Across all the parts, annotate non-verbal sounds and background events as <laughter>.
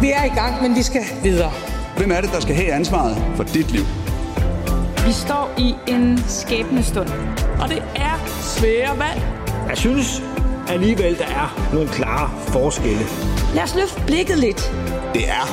Vi er i gang, men vi skal videre. Hvem er det, der skal have ansvaret for dit liv? Vi står i en skæbnestund. Og det er svære valg. Jeg synes alligevel, der er nogle klare forskelle. Lad os løfte blikket lidt. Det er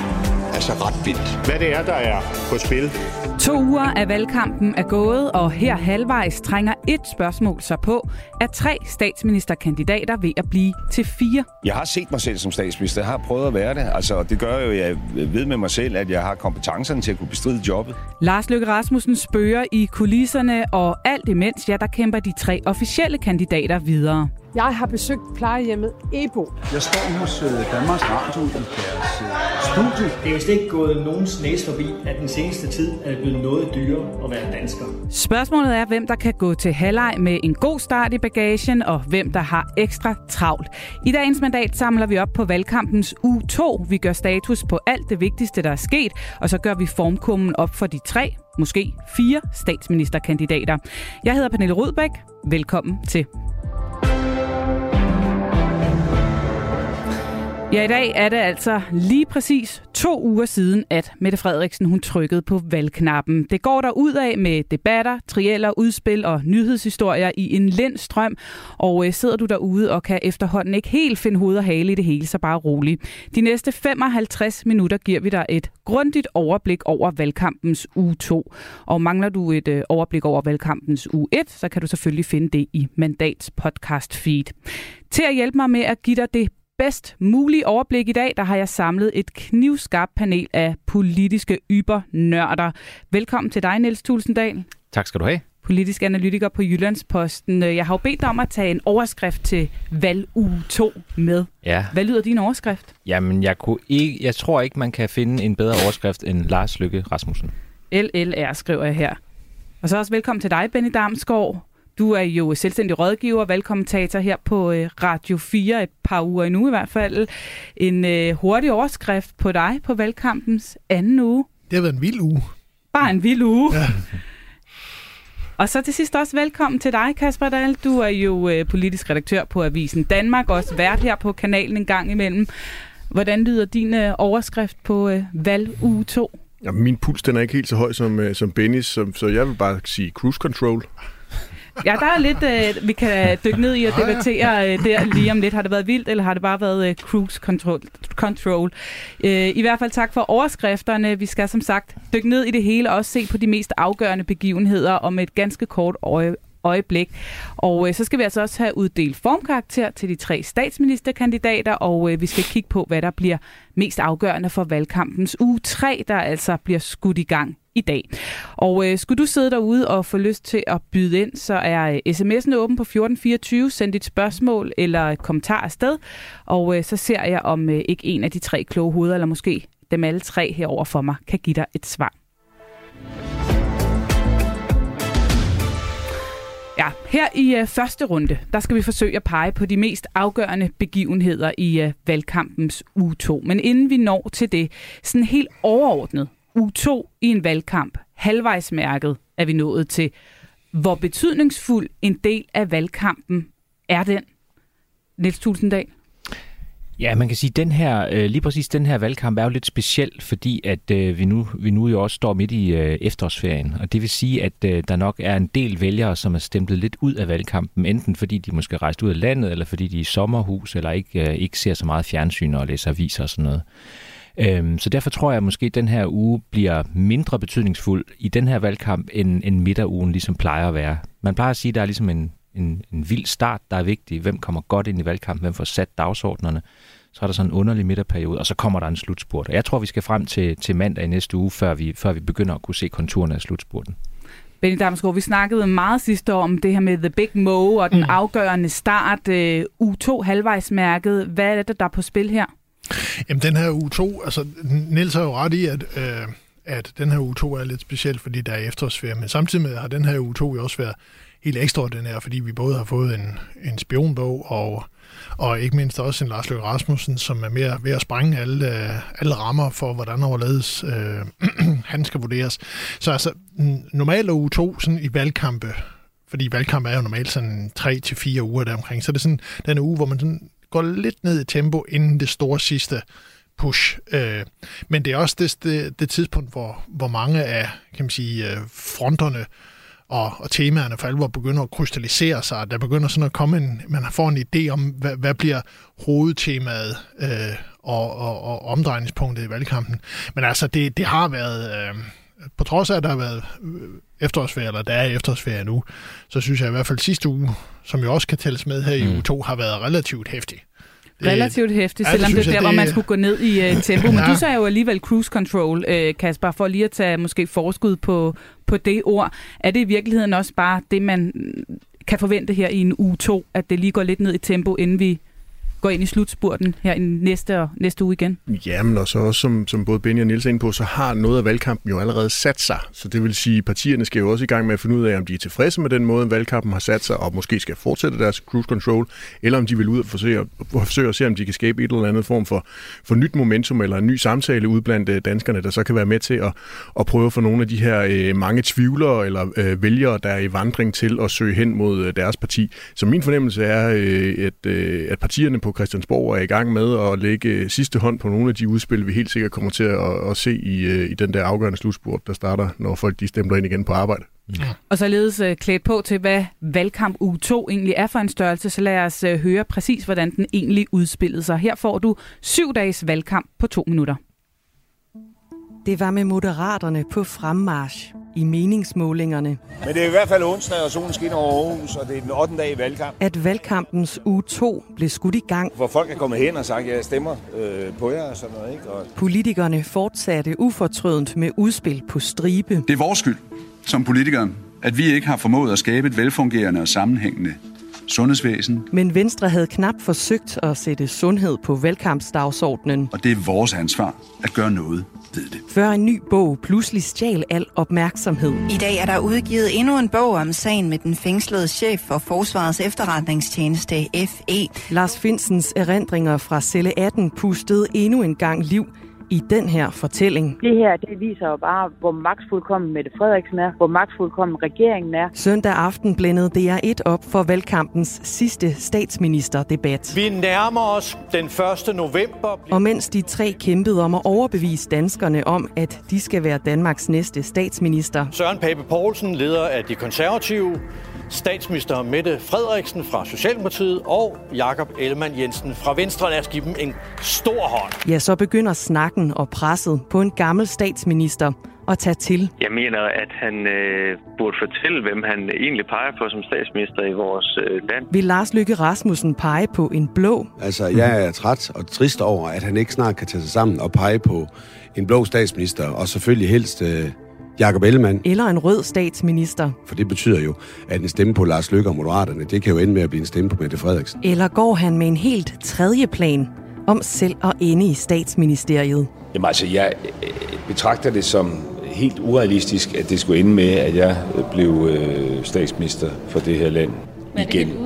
altså ret vildt. Hvad det er, der er på spil. To uger af valgkampen er gået, og her halvvejs trænger et spørgsmål sig på, at tre statsministerkandidater ved at blive til fire. Jeg har set mig selv som statsminister. Jeg har prøvet at være det. Altså, det gør jo, at jeg ved med mig selv, at jeg har kompetencerne til at kunne bestride jobbet. Lars Løkke Rasmussen spørger i kulisserne, og alt imens, ja, der kæmper de tre officielle kandidater videre. Jeg har besøgt plejehjemmet Ebo. Jeg står hos Danmarks Radio i deres øh, studie. Det er vist ikke gået nogens næse forbi, at den seneste tid er det blevet noget dyrere at være dansker. Spørgsmålet er, hvem der kan gå til halvleg med en god start i bagagen, og hvem der har ekstra travlt. I dagens mandat samler vi op på valgkampens u 2. Vi gør status på alt det vigtigste, der er sket, og så gør vi formkummen op for de tre, måske fire statsministerkandidater. Jeg hedder Pernille Rudbæk. Velkommen til. Ja, i dag er det altså lige præcis to uger siden, at Mette Frederiksen hun trykkede på valgknappen. Det går der ud af med debatter, trieller, udspil og nyhedshistorier i en lind strøm. Og øh, sidder du derude og kan efterhånden ikke helt finde hoved og hale i det hele, så bare rolig. De næste 55 minutter giver vi dig et grundigt overblik over valgkampens uge 2. Og mangler du et øh, overblik over valgkampens uge 1, så kan du selvfølgelig finde det i Mandats podcast feed. Til at hjælpe mig med at give dig det bedst mulige overblik i dag, der har jeg samlet et knivskarpt panel af politiske yber-nørder. Velkommen til dig, Niels Tulsendal. Tak skal du have. Politisk analytiker på Jyllandsposten. Jeg har jo bedt dig om at tage en overskrift til valguge 2 med. Ja. Hvad lyder din overskrift? Jamen, jeg, kunne ikke, jeg tror ikke, man kan finde en bedre overskrift end Lars Lykke Rasmussen. LLR skriver jeg her. Og så også velkommen til dig, Benny Damsgaard. Du er jo selvstændig rådgiver, valgkommentator her på øh, Radio 4, et par uger endnu i hvert fald. En øh, hurtig overskrift på dig på valgkampens anden uge. Det har været en vild uge. Bare en vild uge. Ja. <laughs> Og så til sidst også velkommen til dig, Kasper Dahl. Du er jo øh, politisk redaktør på Avisen Danmark, også vært her på kanalen en gang imellem. Hvordan lyder din øh, overskrift på øh, valguge 2? Ja, min puls den er ikke helt så høj som, øh, som Bennys, så, så jeg vil bare sige cruise control. Ja, der er lidt, øh, vi kan dykke ned i og debattere øh, der lige om lidt. Har det været vildt, eller har det bare været øh, cruise control? control? Øh, I hvert fald tak for overskrifterne. Vi skal som sagt dykke ned i det hele og også se på de mest afgørende begivenheder om et ganske kort øje, øjeblik. Og øh, så skal vi altså også have uddelt formkarakter til de tre statsministerkandidater, og øh, vi skal kigge på, hvad der bliver mest afgørende for valgkampens uge 3, der altså bliver skudt i gang i dag. Og øh, skulle du sidde derude og få lyst til at byde ind, så er øh, sms'en åben på 1424. Send dit spørgsmål eller kommentar afsted, og øh, så ser jeg, om øh, ikke en af de tre kloge hoveder, eller måske dem alle tre herover for mig, kan give dig et svar. Ja, her i uh, første runde, der skal vi forsøge at pege på de mest afgørende begivenheder i uh, valgkampens uge 2. Men inden vi når til det, sådan helt overordnet, u 2 i en valgkamp, halvvejsmærket er vi nået til. Hvor betydningsfuld en del af valgkampen er den? Niels Tulsendal? Ja, man kan sige, den her, øh, lige præcis den her valgkamp er jo lidt speciel, fordi at øh, vi, nu, vi nu jo også står midt i øh, efterårsferien. Og det vil sige, at øh, der nok er en del vælgere, som er stemplet lidt ud af valgkampen, enten fordi de måske rejst ud af landet, eller fordi de er i sommerhus, eller ikke, øh, ikke ser så meget fjernsyn og læser aviser og sådan noget. Øhm, så derfor tror jeg at måske, at den her uge bliver mindre betydningsfuld i den her valgkamp, end, end midterugen ligesom plejer at være. Man plejer at sige, at der er ligesom en, en, en vild start, der er vigtig. Hvem kommer godt ind i valgkampen? Hvem får sat dagsordnerne? Så er der sådan en underlig midterperiode, og så kommer der en slutspurt. Og jeg tror, vi skal frem til, til mandag i næste uge, før vi, før vi begynder at kunne se konturerne af slutspurten. Benny Damsgaard, vi snakkede meget sidste år om det her med The Big Mo og den mm. afgørende start. Uh, U2 halvvejsmærket. Hvad er det, der er på spil her? Jamen, den her U2, altså, Niels har jo ret i, at, øh, at den her U2 er lidt speciel, fordi der er efterårsferie, men samtidig med har den her U2 jo også været helt ekstraordinær, fordi vi både har fået en, en spionbog og og ikke mindst også en Lars Løkke Rasmussen, som er mere ved at sprænge alle, øh, alle rammer for, hvordan overledes øh, <clears throat> han skal vurderes. Så altså, normalt er uge 2 sådan i valgkampe, fordi valgkamp er jo normalt sådan 3 til fire uger deromkring, så det er sådan den uge, hvor man sådan går lidt ned i tempo inden det store sidste push. Øh, men det er også det, det, det tidspunkt, hvor, hvor mange af kan man sige, øh, fronterne og, og temaerne for alvor begynder at krystallisere sig. Der begynder sådan at komme en, man får en idé om, hvad, hvad bliver hovedtemaet øh, og, og, og omdrejningspunktet i valgkampen. Men altså, det, det har været... Øh, på trods af, at der har været øh, efterårsferie, eller der er efterårsferie nu, så synes jeg i hvert fald sidste uge, som jo også kan tælles med her i uge 2, har været relativt hæftig. Relativt hæftigt, selvom ja, det, det er der, det, hvor man skulle gå ned i uh, <laughs> tempo. Men ja. du sagde jo alligevel cruise control, uh, Kasper, for lige at tage måske forskud på, på det ord. Er det i virkeligheden også bare det, man kan forvente her i en uge 2, at det lige går lidt ned i tempo, inden vi går ind i slutspurten her i næste, næste uge igen. Jamen, og så også, som, som både Benny og Niels er inde på, så har noget af valgkampen jo allerede sat sig. Så det vil sige, at partierne skal jo også i gang med at finde ud af, om de er tilfredse med den måde, valgkampen har sat sig, og måske skal fortsætte deres cruise control, eller om de vil ud og forsøge, forsøge at se, om de kan skabe et eller andet form for, for nyt momentum, eller en ny samtale ud blandt øh, danskerne, der så kan være med til at, at prøve at få nogle af de her øh, mange tvivlere eller øh, vælgere, der er i vandring til at søge hen mod øh, deres parti. Så min fornemmelse er, øh, at, øh, at partierne på Christiansborg er i gang med at lægge sidste hånd på nogle af de udspil, vi helt sikkert kommer til at, at se i, øh, i den der afgørende slutspurt, der starter, når folk de stemmer ind igen på arbejde. Ja. Og således uh, klædt på til, hvad valgkamp u 2 egentlig er for en størrelse, så lad os uh, høre præcis, hvordan den egentlig udspillede sig. Her får du syv dages valgkamp på to minutter. Det var med moderaterne på fremmarsch i meningsmålingerne. Men det er i hvert fald onsdag, og solen skinner over Aarhus, og det er den 8. dag i valgkamp. At valgkampens uge 2 blev skudt i gang. Hvor folk er kommet hen og sagt, at jeg stemmer øh, på jer og sådan noget. Ikke? Og... Politikerne fortsatte ufortrødent med udspil på stribe. Det er vores skyld som politikere, at vi ikke har formået at skabe et velfungerende og sammenhængende sundhedsvæsen. Men Venstre havde knap forsøgt at sætte sundhed på valgkampsdagsordenen. Og det er vores ansvar at gøre noget ved det. Før en ny bog pludselig stjal al opmærksomhed. I dag er der udgivet endnu en bog om sagen med den fængslede chef for Forsvarets efterretningstjeneste FE. Lars Finsens erindringer fra celle 18 pustede endnu en gang liv i den her fortælling. Det her, det viser jo bare, hvor magtfuldkommen Mette Frederiksen er, hvor magtfuldkommen regeringen er. Søndag aften blændede DR1 op for valgkampens sidste statsministerdebat. Vi nærmer os den 1. november. Og mens de tre kæmpede om at overbevise danskerne om, at de skal være Danmarks næste statsminister. Søren Pape Poulsen, leder af de konservative, statsminister Mette Frederiksen fra Socialdemokratiet og Jakob Ellemann Jensen fra Venstre. Lad os give dem en stor hånd. Ja, så begynder snakken og presset på en gammel statsminister at tage til. Jeg mener, at han øh, burde fortælle, hvem han egentlig peger på som statsminister i vores øh, land. Vil Lars Lykke Rasmussen pege på en blå? Altså, jeg er træt og trist over, at han ikke snart kan tage sig sammen og pege på en blå statsminister, og selvfølgelig helst øh, Jakob Ellemann. Eller en rød statsminister. For det betyder jo, at en stemme på Lars Løkke og Moderaterne, det kan jo ende med at blive en stemme på Mette Frederiksen. Eller går han med en helt tredje plan om selv at ende i statsministeriet? Jamen altså, jeg øh, betragter det som helt urealistisk, at det skulle ende med, at jeg blev øh, statsminister for det her land Men igen. Det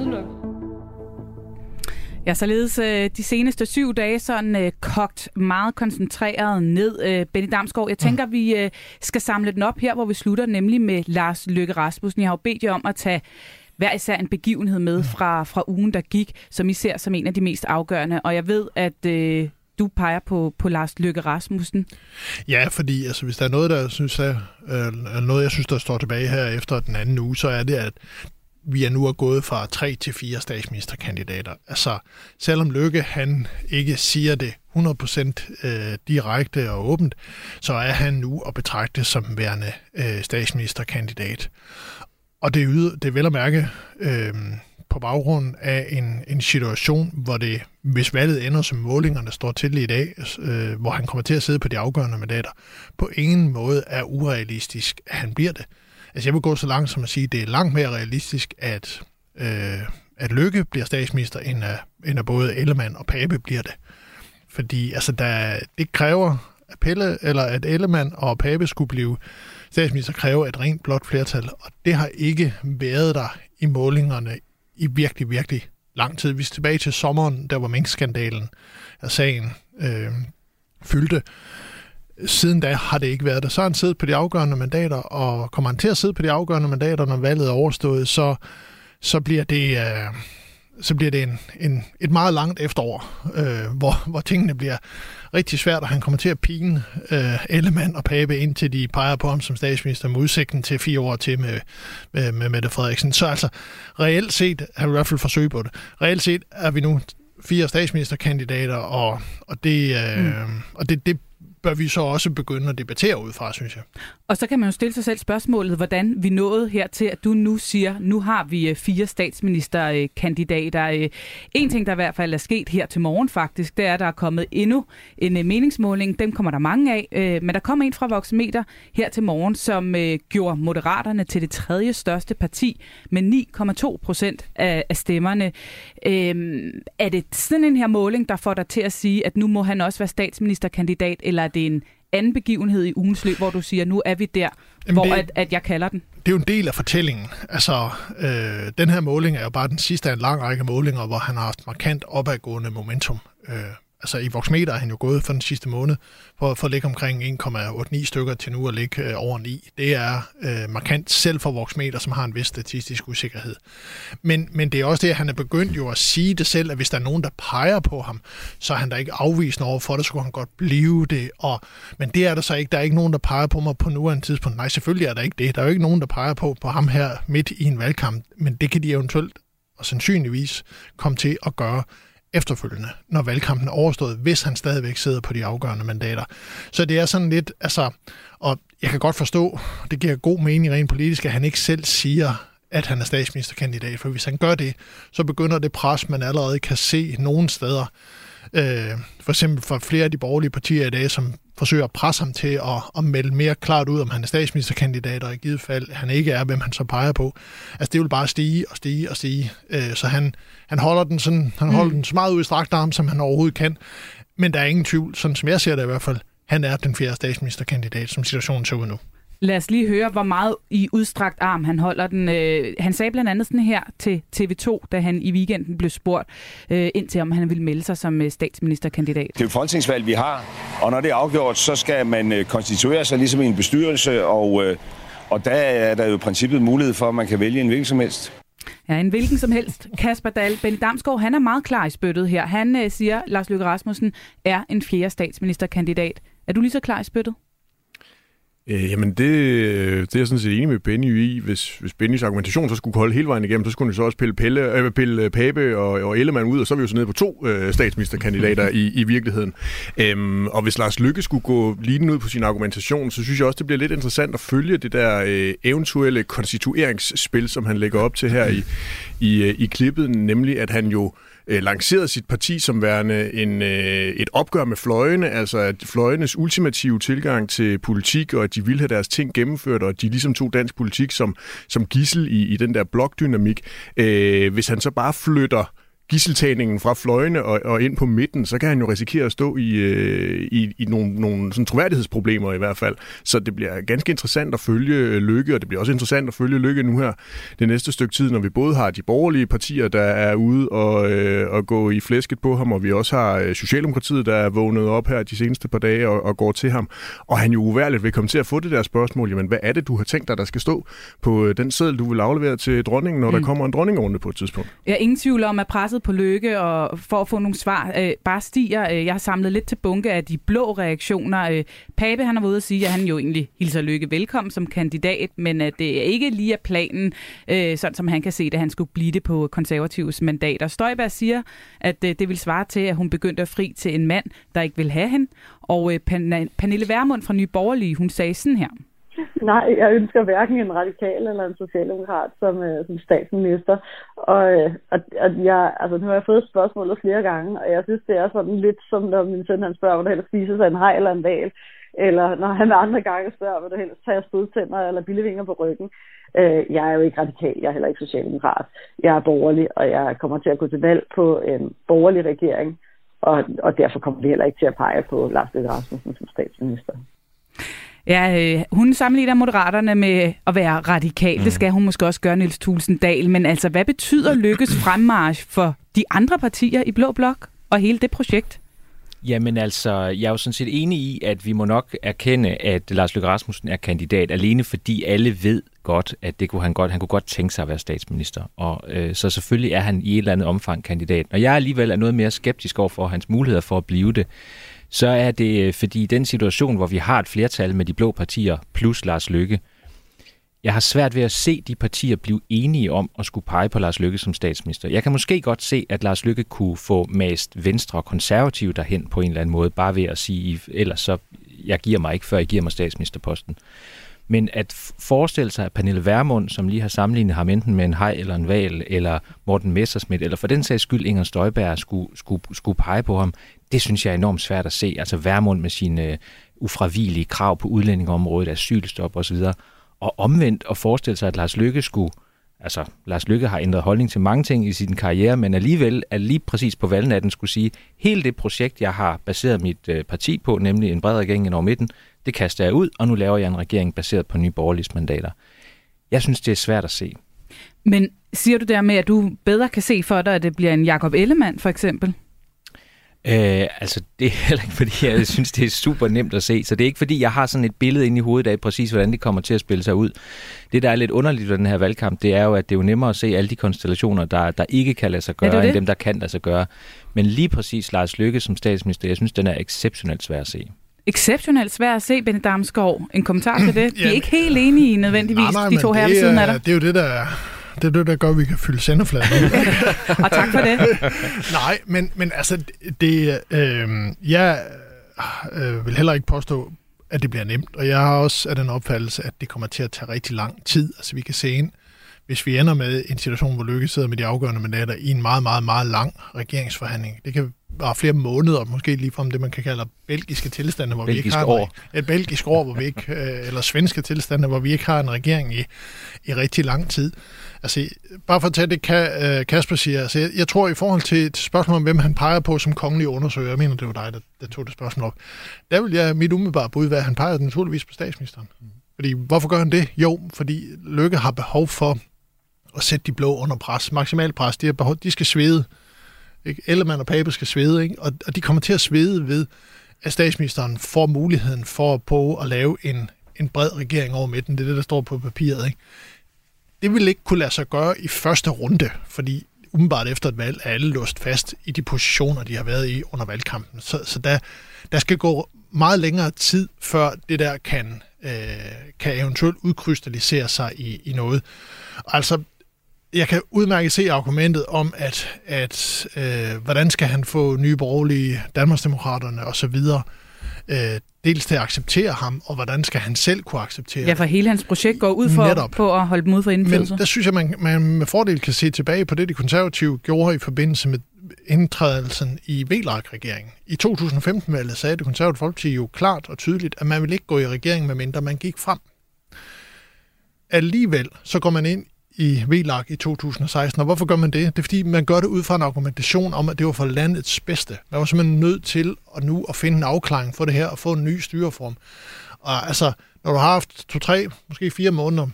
Ja, således øh, de seneste syv dage sådan øh, kogt meget koncentreret ned. Øh, Benny Damsgaard, jeg tænker, mm. vi øh, skal samle den op her, hvor vi slutter, nemlig med Lars Løkke Rasmussen. Jeg har jo bedt jer om at tage hver især en begivenhed med fra, fra ugen, der gik, som I ser som en af de mest afgørende. Og jeg ved, at øh, du peger på, på Lars Løkke Rasmussen. Ja, fordi altså, hvis der er noget, der synes er, øh, noget, jeg synes, der står tilbage her efter den anden uge, så er det, at vi er nu er gået fra tre til fire statsministerkandidater. Altså, selvom Løkke han ikke siger det 100% øh, direkte og åbent, så er han nu at betragte som værende øh, statsministerkandidat. Og det er, det er vel at mærke øh, på baggrund af en, en situation, hvor det, hvis valget ender som målingerne står til i dag, øh, hvor han kommer til at sidde på de afgørende mandater, på ingen måde er urealistisk, at han bliver det. Altså jeg vil gå så langt som at sige, at det er langt mere realistisk, at, øh, at Lykke bliver statsminister, end at, end at både Ellemann og Pape bliver det. Fordi altså, der, det kræver, at Pelle, eller at Ellemann og Pape skulle blive statsminister, kræver et rent blot flertal, og det har ikke været der i målingerne i virkelig, virkelig lang tid. Vi er tilbage til sommeren, der var minkskandalen af sagen øh, fyldte siden da har det ikke været der. Så har han siddet på de afgørende mandater, og kommer han til at sidde på de afgørende mandater, når valget er overstået, så, så bliver det... Øh, så bliver det en, en, et meget langt efterår, øh, hvor, hvor tingene bliver rigtig svært, og han kommer til at pine øh, Ellemann og Pape, indtil de peger på ham som statsminister med udsigten til fire år til med, med, med Mette Frederiksen. Så altså, reelt set, har vi i hvert fald forsøg på det, reelt set er vi nu fire statsministerkandidater, og, og, det, øh, mm. og det, det bør vi så også begynde at debattere ud fra, synes jeg. Og så kan man jo stille sig selv spørgsmålet, hvordan vi nåede her til, at du nu siger, nu har vi øh, fire statsministerkandidater. Øh, en ting, der i hvert fald er sket her til morgen faktisk, det er, at der er kommet endnu en øh, meningsmåling. Dem kommer der mange af, men der kom en fra Voxmeter her til morgen, som gjorde Moderaterne til det tredje største parti med 9,2 procent af stemmerne. Øhm, er det sådan en her måling, der får dig til at sige, at nu må han også være statsministerkandidat, eller er det en anden begivenhed i ugens løb, hvor du siger, nu er vi der, Jamen hvor det, at, at jeg kalder den? Det er jo en del af fortællingen. Altså, øh, den her måling er jo bare den sidste af en lang række målinger, hvor han har haft markant opadgående momentum. Øh, altså i Voxmeter er han jo gået for den sidste måned, for, for at ligge omkring 1,89 stykker til nu at ligge øh, over 9. Det er øh, markant selv for Voxmeter, som har en vis statistisk usikkerhed. Men, men det er også det, at han er begyndt jo at sige det selv, at hvis der er nogen, der peger på ham, så er han da ikke afvisende over for det, så kunne han godt blive det. Og, men det er der så ikke. Der er ikke nogen, der peger på mig på nuværende tidspunkt. Nej, selvfølgelig er der ikke det. Der er jo ikke nogen, der peger på, på ham her midt i en valgkamp, men det kan de eventuelt og sandsynligvis komme til at gøre efterfølgende, når valgkampen er overstået, hvis han stadigvæk sidder på de afgørende mandater. Så det er sådan lidt, altså, og jeg kan godt forstå, det giver god mening rent politisk, at han ikke selv siger, at han er statsministerkandidat, for hvis han gør det, så begynder det pres, man allerede kan se nogen steder, øh, for eksempel fra flere af de borgerlige partier i dag, som forsøger at presse ham til at, at melde mere klart ud, om han er statsministerkandidat, og i givet fald han ikke er, hvem han så peger på. Altså det vil bare stige og stige og stige. Øh, så han, han holder den sådan, han holder mm. den så meget ud i strakt arm, som han overhovedet kan. Men der er ingen tvivl, sådan som jeg ser det i hvert fald, han er den fjerde statsministerkandidat, som situationen ser ud nu. Lad os lige høre, hvor meget i udstrakt arm han holder den. Øh, han sagde blandt andet sådan her til TV2, da han i weekenden blev spurgt øh, ind til, om han ville melde sig som øh, statsministerkandidat. Det er jo folketingsvalg, vi har, og når det er afgjort, så skal man konstituere sig ligesom i en bestyrelse, og, og der er der jo i princippet mulighed for, at man kan vælge en hvilken som helst. Ja, en hvilken som helst. Kasper Dahl, Benny Damsgaard, han er meget klar i spyttet her. Han øh, siger, Lars Løkke Rasmussen er en fjerde statsministerkandidat. Er du lige så klar i spyttet? Øh, jamen, det, det er jeg sådan set enig med Benny i. Hvis, hvis Bennys argumentation så skulle holde hele vejen igennem, så skulle han så også pille, Pelle, øh, pille Pape og, og Ellemann ud, og så er vi jo så nede på to øh, statsministerkandidater <laughs> i, i virkeligheden. Øhm, og hvis Lars Lykke skulle gå lige ud på sin argumentation, så synes jeg også, det bliver lidt interessant at følge det der øh, eventuelle konstitueringsspil, som han lægger op til her i, i, øh, i klippet, nemlig at han jo øh, Øh, lanceret sit parti som værende en, øh, et opgør med fløjene, altså at fløjenes ultimative tilgang til politik, og at de ville have deres ting gennemført, og at de ligesom tog dansk politik som, som gissel i, i den der blokdynamik. Øh, hvis han så bare flytter gisseltagningen fra fløjene og, og ind på midten, så kan han jo risikere at stå i, øh, i, i nogle, nogle sådan troværdighedsproblemer i hvert fald. Så det bliver ganske interessant at følge øh, Lykke, og det bliver også interessant at følge Lykke nu her det næste stykke tid, når vi både har de borgerlige partier, der er ude og, øh, og gå i flæsket på ham, og vi også har øh, Socialdemokratiet, der er vågnet op her de seneste par dage og, og går til ham. Og han jo uværligt vil komme til at få det der spørgsmål, jamen hvad er det, du har tænkt dig, der skal stå på øh, den seddel, du vil aflevere til dronningen, når mm. der kommer en dronningerunde på et tidspunkt? Jeg er ingen tvivl om, at presset presset på lykke og for at få nogle svar øh, bare stiger. Øh, jeg har samlet lidt til bunke af de blå reaktioner. Øh, Pape han har været ude at sige, at han jo egentlig hilser lykke velkommen som kandidat, men at det er ikke lige er planen, øh, sådan som han kan se det, at han skulle blive det på konservatives mandater. Støjberg siger, at øh, det vil svare til, at hun begyndte at fri til en mand, der ikke vil have hende. Og øh, Pernille Vermund fra Nye Borgerlige, hun sagde sådan her. Nej, jeg ønsker hverken en radikal eller en socialdemokrat som, øh, som statsminister. Og, øh, og, og jeg, altså, nu har jeg fået spørgsmålet flere gange, og jeg synes, det er sådan lidt som når min søn han spørger, hvad det helst spiser sig en hej eller en val. Eller når han andre gange spørger, vil du helst tage stødtænder eller billevinger på ryggen. Øh, jeg er jo ikke radikal, jeg er heller ikke socialdemokrat. Jeg er borgerlig, og jeg kommer til at gå til valg på en borgerlig regering. Og, og derfor kommer vi heller ikke til at pege på Lars Løkke Rasmussen som statsminister. Ja, øh, hun sammenligner Moderaterne med at være radikal. Mm. Det skal hun måske også gøre, Niels Thulsen Dahl. Men altså, hvad betyder Lykkes fremmarsch for de andre partier i Blå Blok og hele det projekt? Jamen altså, jeg er jo sådan set enig i, at vi må nok erkende, at Lars Løkke Rasmussen er kandidat, alene fordi alle ved godt, at det kunne han godt, han kunne godt tænke sig at være statsminister. Og øh, så selvfølgelig er han i et eller andet omfang kandidat. Og jeg alligevel er noget mere skeptisk over for hans muligheder for at blive det. Så er det øh, fordi den situation, hvor vi har et flertal med de blå partier plus Lars Lykke, jeg har svært ved at se de partier blive enige om at skulle pege på Lars Lykke som statsminister. Jeg kan måske godt se, at Lars Lykke kunne få mast venstre og konservative derhen på en eller anden måde, bare ved at sige, ellers så, jeg giver mig ikke, før jeg giver mig statsministerposten. Men at forestille sig, at Pernille Vermund, som lige har sammenlignet ham enten med en hej eller en val, eller Morten Messersmith, eller for den sags skyld Inger Støjberg, skulle, skulle, skulle pege på ham, det synes jeg er enormt svært at se. Altså Værmund med sine øh, ufravigelige krav på udlændingområdet, asylstop osv., og omvendt at forestille sig, at Lars Lykke skulle... Altså, Lars Lykke har ændret holdning til mange ting i sin karriere, men alligevel er lige præcis på valgnatten skulle sige, hele det projekt, jeg har baseret mit øh, parti på, nemlig en bred regering i over midten, det kaster jeg ud, og nu laver jeg en regering baseret på nye borgerlige mandater. Jeg synes, det er svært at se. Men siger du dermed, at du bedre kan se for dig, at det bliver en Jakob Ellemann for eksempel? Øh, altså, det er heller ikke, fordi jeg synes, det er super nemt at se. Så det er ikke, fordi jeg har sådan et billede inde i hovedet af præcis, hvordan det kommer til at spille sig ud. Det, der er lidt underligt ved den her valgkamp, det er jo, at det er jo nemmere at se alle de konstellationer, der, der ikke kan lade sig gøre, ja, end dem, der kan lade sig gøre. Men lige præcis Lars Lykke som statsminister, jeg synes, den er exceptionelt svær at se exceptionelt svært at se, Benny Damsgaard. En kommentar til det? Vi er ikke helt enige nødvendigvis, nej, nej, de to her ved siden af dig. Det er jo det, der det er det, der gør, at vi kan fylde sendefladen. <laughs> og tak for det. Nej, men, men altså, det, øh, jeg øh, vil heller ikke påstå, at det bliver nemt, og jeg har også af den opfattelse, at det kommer til at tage rigtig lang tid. Altså, vi kan se ind, hvis vi ender med en situation, hvor Lykke sidder med de afgørende mandater i en meget, meget, meget lang regeringsforhandling. Det kan bare flere måneder, måske lige fra det, man kan kalde belgiske tilstande, hvor belgisk vi ikke har år. En, et belgisk år, hvor vi ikke, øh, eller svenske tilstande, hvor vi ikke har en regering i, i rigtig lang tid. Altså, bare for at tage det, øh, Kasper siger, altså, jeg, jeg tror i forhold til et spørgsmål om, hvem han peger på som kongelig undersøger, jeg mener, det var dig, der, der tog det spørgsmål op, der vil jeg mit umiddelbare bud være, at han peger naturligvis på statsministeren. Fordi, hvorfor gør han det? Jo, fordi Lykke har behov for at sætte de blå under pres, maksimalt pres. De, har behov, de skal svede. Ikke? Ellemann og Pape skal svede, ikke? Og, og de kommer til at svede ved, at statsministeren får muligheden for at på at lave en, en bred regering over midten. Det er det, der står på papiret. Ikke? Det vil ikke kunne lade sig gøre i første runde, fordi umiddelbart efter et valg er alle låst fast i de positioner, de har været i under valgkampen. Så, så der, der skal gå meget længere tid, før det der kan, øh, kan eventuelt udkrystallisere sig i, i noget. Altså, jeg kan udmærket se argumentet om, at, at øh, hvordan skal han få nye borgerlige Danmarksdemokraterne osv., øh, dels til at acceptere ham, og hvordan skal han selv kunne acceptere Ja, for hele hans projekt går ud for, Netop. på at holde dem ud for indflydelse. Men der synes jeg, man, man med fordel kan se tilbage på det, de konservative gjorde i forbindelse med indtrædelsen i VLAG-regeringen. I 2015-valget sagde det konservative folkeparti jo klart og tydeligt, at man vil ikke gå i regering, medmindre man gik frem. Alligevel så går man ind i VLAG i 2016. Og hvorfor gør man det? Det er fordi, man gør det ud fra en argumentation om, at det var for landets bedste. Man var simpelthen nødt til at nu at finde en afklaring for det her og få en ny styreform. Og altså, når du har haft to-tre, måske fire måneder,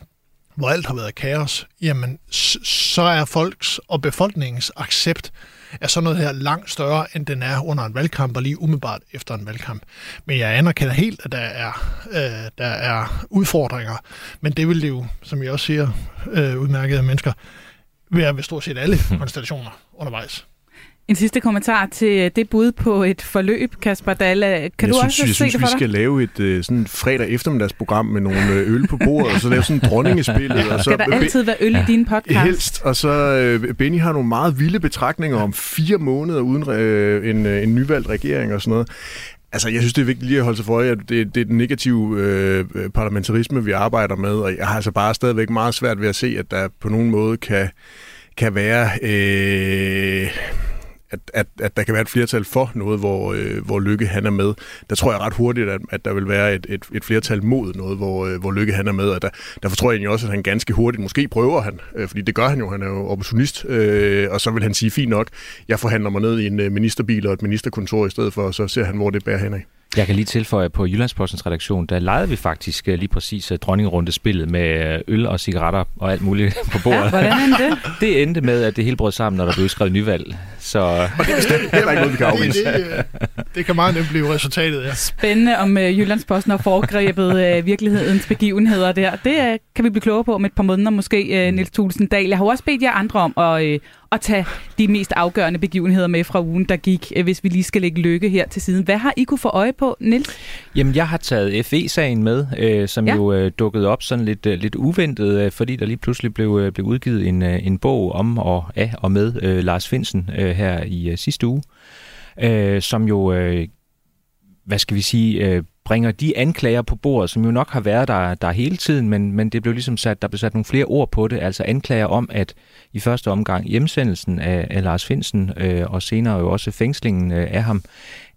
hvor alt har været kaos, jamen, så er folks og befolkningens accept er sådan noget her langt større, end den er under en valgkamp og lige umiddelbart efter en valgkamp. Men jeg anerkender helt, at der er, øh, der er udfordringer, men det vil det jo, som jeg også siger, øh, udmærkede mennesker, være ved stort set alle <laughs> konstellationer undervejs. En sidste kommentar til det bud på et forløb, Kasper Dalle. Kan jeg du synes, også jeg se synes, det vi for dig? skal lave et uh, sådan fredag eftermiddagsprogram med nogle uh, øl på bordet, og så lave sådan en dronningespil. <laughs> og så, Skal der altid være øl i din podcast? Helst. Og så Benny har nogle meget vilde betragtninger om fire måneder uden en, en nyvalgt regering og sådan noget. Altså, jeg synes, det er vigtigt lige at holde sig for at det, det er den negative øh, parlamentarisme, vi arbejder med, og jeg har altså bare stadigvæk meget svært ved at se, at der på nogen måde kan, kan være... Øh, at, at, at der kan være et flertal for noget, hvor, øh, hvor Lykke han er med. Der tror jeg ret hurtigt, at, at der vil være et, et, et flertal mod noget, hvor, øh, hvor Lykke han er med. Og der, derfor tror jeg egentlig også, at han ganske hurtigt, måske prøver han, øh, fordi det gør han jo, han er jo opportunist, øh, og så vil han sige, fint nok, jeg forhandler mig ned i en øh, ministerbil og et ministerkontor i stedet for, og så ser han, hvor det bærer hen af. Jeg kan lige tilføje, at på Jyllandspostens redaktion, der legede vi faktisk øh, lige præcis øh, dronningrunde spillet med øh, øl og cigaretter og alt muligt <laughs> på bordet. Ja, hvordan endte det? <laughs> Det endte med, at det hele brød sammen, når der blev skrevet nyvalg. Så... Og det er bestemt heller ikke noget, vi kan afvise. Det, det, Det kan meget nemt blive resultatet, ja. Spændende om uh, Jyllandsposten har foregrebet uh, virkelighedens begivenheder der. Det uh, kan vi blive klogere på om et par måneder måske, uh, Niels Thulsen Dahl. Jeg har også bedt jer andre om at, uh, at tage de mest afgørende begivenheder med fra ugen, der gik, uh, hvis vi lige skal lægge lykke her til siden. Hvad har I kunne få øje på, Niels? Jamen, jeg har taget FE-sagen med, øh, som ja. jo øh, dukkede op sådan lidt, øh, lidt uventet, øh, fordi der lige pludselig blev, øh, blev udgivet en, øh, en bog om og af og med øh, Lars Finsen øh, her i øh, sidste uge, øh, som jo, øh, hvad skal vi sige, øh, bringer de anklager på bordet, som jo nok har været der, der hele tiden, men, men det blev ligesom sat, der blev sat nogle flere ord på det, altså anklager om, at i første omgang hjemsendelsen af, af Lars Finsen, øh, og senere jo også fængslingen øh, af ham,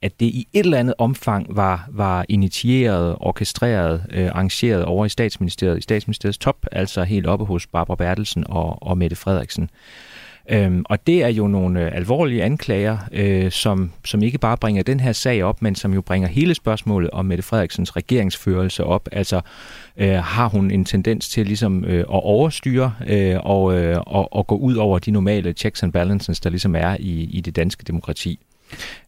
at det i et eller andet omfang var, var initieret, orkestreret, øh, arrangeret over i statsministeriet, i statsministeriets top, altså helt oppe hos Barbara Bertelsen og, og Mette Frederiksen. Øhm, og det er jo nogle øh, alvorlige anklager, øh, som, som ikke bare bringer den her sag op, men som jo bringer hele spørgsmålet om Mette Frederiksens regeringsførelse op. Altså øh, har hun en tendens til ligesom øh, at overstyre øh, og, øh, og, og gå ud over de normale checks and balances, der ligesom er i, i det danske demokrati.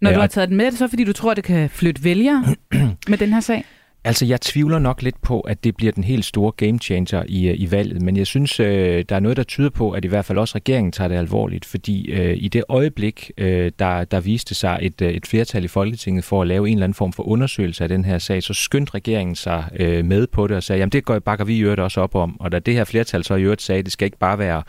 Når du har taget den med, er det så fordi du tror, det kan flytte vælgere <clears throat> med den her sag? Altså, jeg tvivler nok lidt på, at det bliver den helt store game changer i, øh, i valget, men jeg synes, øh, der er noget, der tyder på, at i hvert fald også regeringen tager det alvorligt, fordi øh, i det øjeblik, øh, der, der viste sig et, øh, et flertal i Folketinget for at lave en eller anden form for undersøgelse af den her sag, så skyndte regeringen sig øh, med på det og sagde, jamen det går, bakker vi i øvrigt også op om, og da det her flertal så i øvrigt sagde, at det skal ikke bare være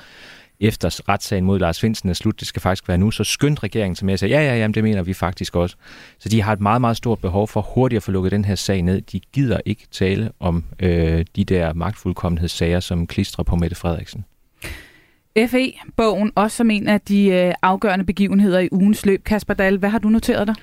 efter retssagen mod Lars Finsen er slut, det skal faktisk være nu, så skyndte regeringen til med at sige, ja, ja, ja, det mener vi faktisk også. Så de har et meget, meget stort behov for hurtigt at få lukket den her sag ned. De gider ikke tale om øh, de der magtfuldkommenhedssager, som klistrer på Mette Frederiksen. FE-bogen, også som en af de øh, afgørende begivenheder i ugens løb. Kasper Dahl, hvad har du noteret dig?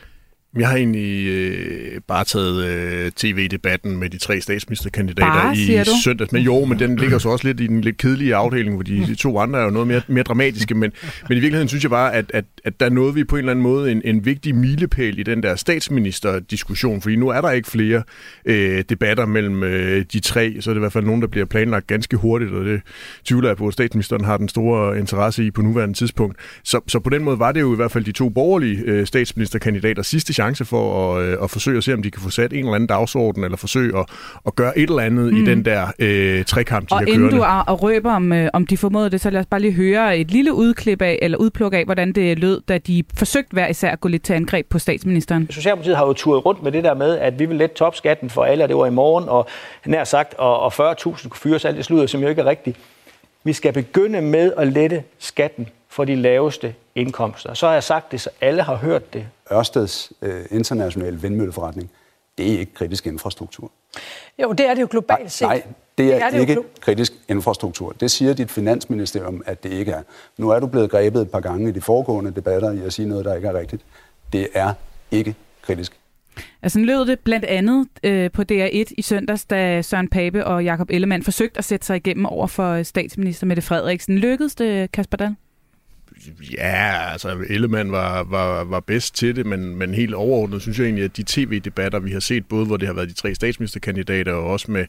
Jeg har egentlig øh, bare taget øh, tv-debatten med de tre statsministerkandidater bare, i søndags. Men jo, men den ligger så også lidt i den lidt kedelige afdeling, hvor de, de to andre er jo noget mere, mere dramatiske. Men, men i virkeligheden synes jeg bare, at, at, at der nåede vi på en eller anden måde en, en vigtig milepæl i den der statsministerdiskussion. Fordi nu er der ikke flere øh, debatter mellem øh, de tre, så er det i hvert fald nogen, der bliver planlagt ganske hurtigt, og det tvivler jeg på, at statsministeren har den store interesse i på nuværende tidspunkt. Så, så på den måde var det jo i hvert fald de to borgerlige øh, statsministerkandidater sidste chance chance for at, øh, at forsøge at se, om de kan få sat en eller anden dagsorden, eller forsøge at, at gøre et eller andet mm. i den der øh, trekamp, de og har inden kørende. du er og røber, om, øh, om de formåede det, så lad os bare lige høre et lille udklip af, eller udpluk af, hvordan det lød, da de forsøgte hver især at gå lidt til angreb på statsministeren. Socialdemokratiet har jo turet rundt med det der med, at vi vil lette topskatten for alle, og det var i morgen, og nær sagt, og, og 40.000 kunne fyres alt det sludder, som jo ikke er rigtigt. Vi skal begynde med at lette skatten for de laveste indkomster. Så har jeg sagt det, så alle har hørt det. Ørsteds øh, internationale vindmølleforretning, det er ikke kritisk infrastruktur. Jo, det er det jo globalt set. Nej, det er, Det er det jo ikke glo- kritisk infrastruktur. Det siger dit finansministerium, at det ikke er. Nu er du blevet grebet et par gange i de foregående debatter i at sige noget, der ikke er rigtigt. Det er ikke kritisk. Altså lød det blandt andet øh, på DR1 i søndags, da Søren Pape og Jakob Ellemann forsøgte at sætte sig igennem over for statsminister Mette Frederiksen. Lykkedes det, Kasper Dahl? Ja, altså Ellemann var, var, var bedst til det, men, men helt overordnet synes jeg egentlig, at de tv-debatter, vi har set, både hvor det har været de tre statsministerkandidater, og også med,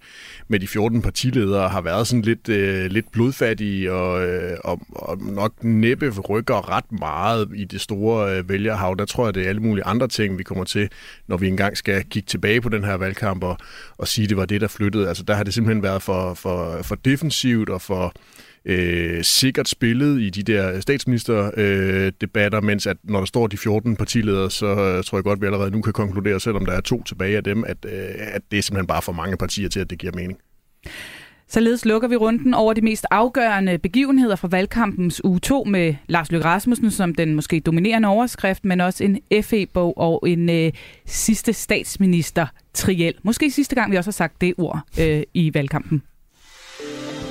med de 14 partiledere, har været sådan lidt, øh, lidt blodfattige, og, øh, og, og nok næppe rykker ret meget i det store øh, vælgerhav. Der tror jeg, det er alle mulige andre ting, vi kommer til, når vi engang skal kigge tilbage på den her valgkamp, og, og sige, at det var det, der flyttede. Altså der har det simpelthen været for, for, for defensivt, og for øh, sikkert spillet i de der statsministerdebatter, øh, mens at når der står de 14 partiledere, så øh, tror jeg godt, vi allerede nu kan konkludere, selvom der er to tilbage af dem, at, øh, at det er simpelthen bare for mange partier til, at det giver mening. Således lukker vi runden over de mest afgørende begivenheder fra valgkampens uge 2 med Lars Løkke Rasmussen som den måske dominerende overskrift, men også en FE-bog og en øh, sidste statsminister triel. Måske sidste gang, vi også har sagt det ord øh, i valgkampen.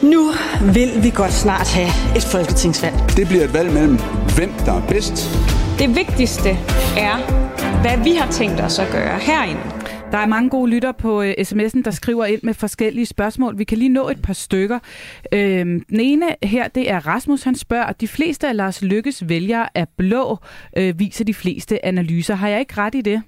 Nu vil vi godt snart have et folketingsvalg. Det bliver et valg mellem, hvem der er bedst. Det vigtigste er, hvad vi har tænkt os at gøre herinde. Der er mange gode lytter på øh, sms'en, der skriver ind med forskellige spørgsmål. Vi kan lige nå et par stykker. Øhm, den ene her, det er Rasmus, han spørger, de fleste af Lars Lykkes vælgere er blå, øh, viser de fleste analyser. Har jeg ikke ret i det?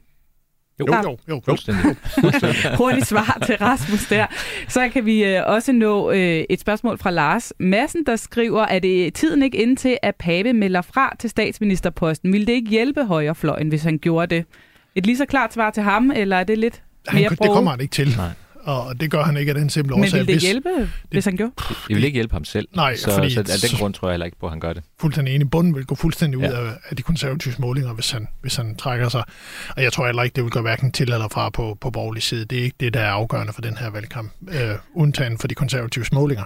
Jo, Der- jo, jo. Fuldstændig. <laughs> Hurtigt svar til Rasmus der. Så kan vi øh, også nå øh, et spørgsmål fra Lars Madsen, der skriver, at det tiden ikke inde til, at Pape melder fra til statsministerposten. Vil det ikke hjælpe højrefløjen, hvis han gjorde det? et lige så klart svar til ham, eller er det lidt Han, mere det broget? kommer han ikke til. Nej. Og det gør han ikke af den simple Men årsag. ville det hvis- hjælpe, hvis han gjorde? Det vil ikke hjælpe ham selv. Nej, så, fordi- så af den grund tror jeg heller ikke på, at han gør det. fuldstændig enig. Bunden vil gå fuldstændig ud Ja. af, af de konservative målinger, hvis han, hvis han trækker sig. Og jeg tror heller ikke, det vil gå hverken til eller fra på, på borgerlig side. Det er ikke det, der er afgørende for den her valgkamp, øh, undtagen for de konservative målinger.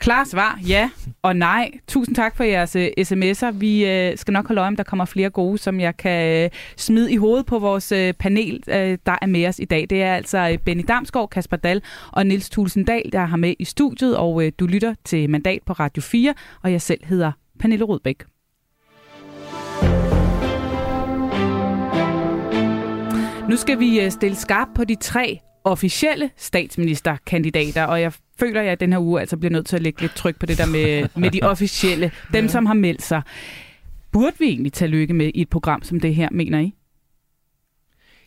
Klar svar, ja og nej. Tusind tak for jeres uh, sms'er. Vi uh, skal nok holde øje, om der kommer flere gode, som jeg kan uh, smide i hovedet på vores uh, panel, uh, der er med os i dag. Det er altså uh, Benny Damsgaard, Kasper Dahl og Nils Tulsendal, der har med i studiet, og uh, du lytter til Mandat på Radio 4, og jeg selv hedder Pernille Rudbæk. Nu skal vi stille skarp på de tre officielle statsministerkandidater, og jeg føler, at jeg den her uge altså bliver nødt til at lægge lidt tryk på det der med, med de officielle, dem som har meldt sig. Burde vi egentlig tage lykke med i et program som det her, mener I?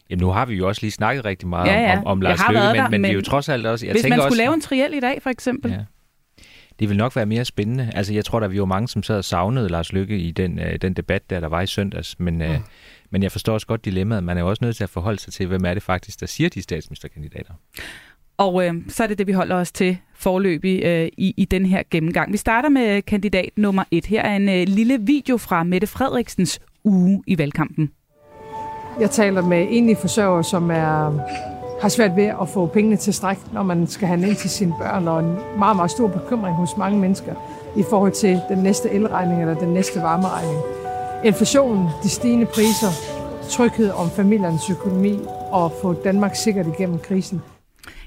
Jamen, nu har vi jo også lige snakket rigtig meget Ja, ja. om, om Lars Løkke, men, der, men, vi er jo trods alt også... Jeg Hvis tænker man skulle også, lave en triel i dag, for eksempel. Ja. Det vil nok være mere spændende. Altså, jeg tror, der vi var mange, som sad og savnede Lars Lykke i den, øh, den debat, der, der var i søndags. Men, øh, men jeg forstår også godt dilemmaet. Man er jo også nødt til at forholde sig til, hvem er det faktisk, der siger de statsministerkandidater. Og øh, så er det det, vi holder os til forløbig øh, i, i den her gennemgang. Vi starter med kandidat nummer et. Her er en øh, lille video fra Mette Frederiksens uge i valgkampen. Jeg taler med enlige forsørgere, som er, har svært ved at få pengene til stræk, når man skal handle ind til sine børn, og en meget, meget stor bekymring hos mange mennesker i forhold til den næste elregning eller den næste varmeregning. Inflationen, de stigende priser, tryghed om familiernes økonomi og få Danmark sikkert igennem krisen.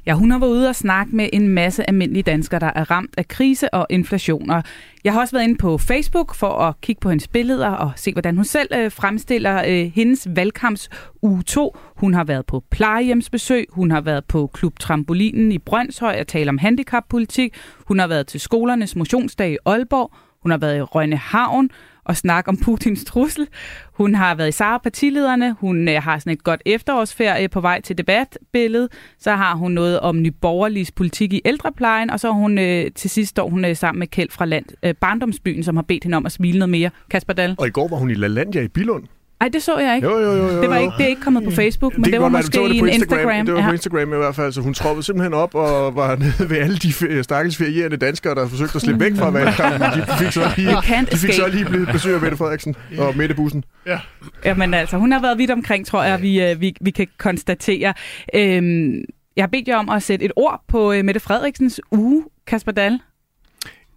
Ja, hun har været ude og snakke med en masse almindelige danskere, der er ramt af krise og inflationer. Jeg har også været inde på Facebook for at kigge på hendes billeder og se, hvordan hun selv øh, fremstiller øh, hendes valgkamps uge 2. Hun har været på plejehjemsbesøg, hun har været på Klub Trampolinen i Brøndshøj og tale om handicappolitik, hun har været til skolernes motionsdag i Aalborg, hun har været i Rønne Havn og snakke om Putins trussel. Hun har været i SAR-partilederne, Hun øh, har sådan et godt efterårsferie på vej til debatbilledet. Så har hun noget om nyborgerligs politik i ældreplejen. Og så har hun øh, til sidst står hun øh, sammen med Kjeld fra land, øh, Barndomsbyen, som har bedt hende om at smile noget mere. Kasper Dahl? Og i går var hun i LaLandia i Bilund. Ej, det så jeg ikke. Jo, jo, jo, jo, Det, var ikke, det er ikke kommet på Facebook, men det, kan var godt måske det på en Instagram. Det var på Ja. Instagram i hvert fald. Så hun troppede simpelthen op og var <laughs> nede ved alle de stakkels ferierende danskere, der forsøgte at slippe væk fra valgkampen. <laughs> De fik så lige, de fik så lige blevet besøg af Mette Frederiksen og Mette Bussen. Ja. Jamen altså, hun har været vidt omkring, tror jeg, vi, øh, vi, vi kan konstatere. Øhm, jeg har bedt jer om at sætte et ord på øh, Mette Frederiksens uge, Kasper Dahl.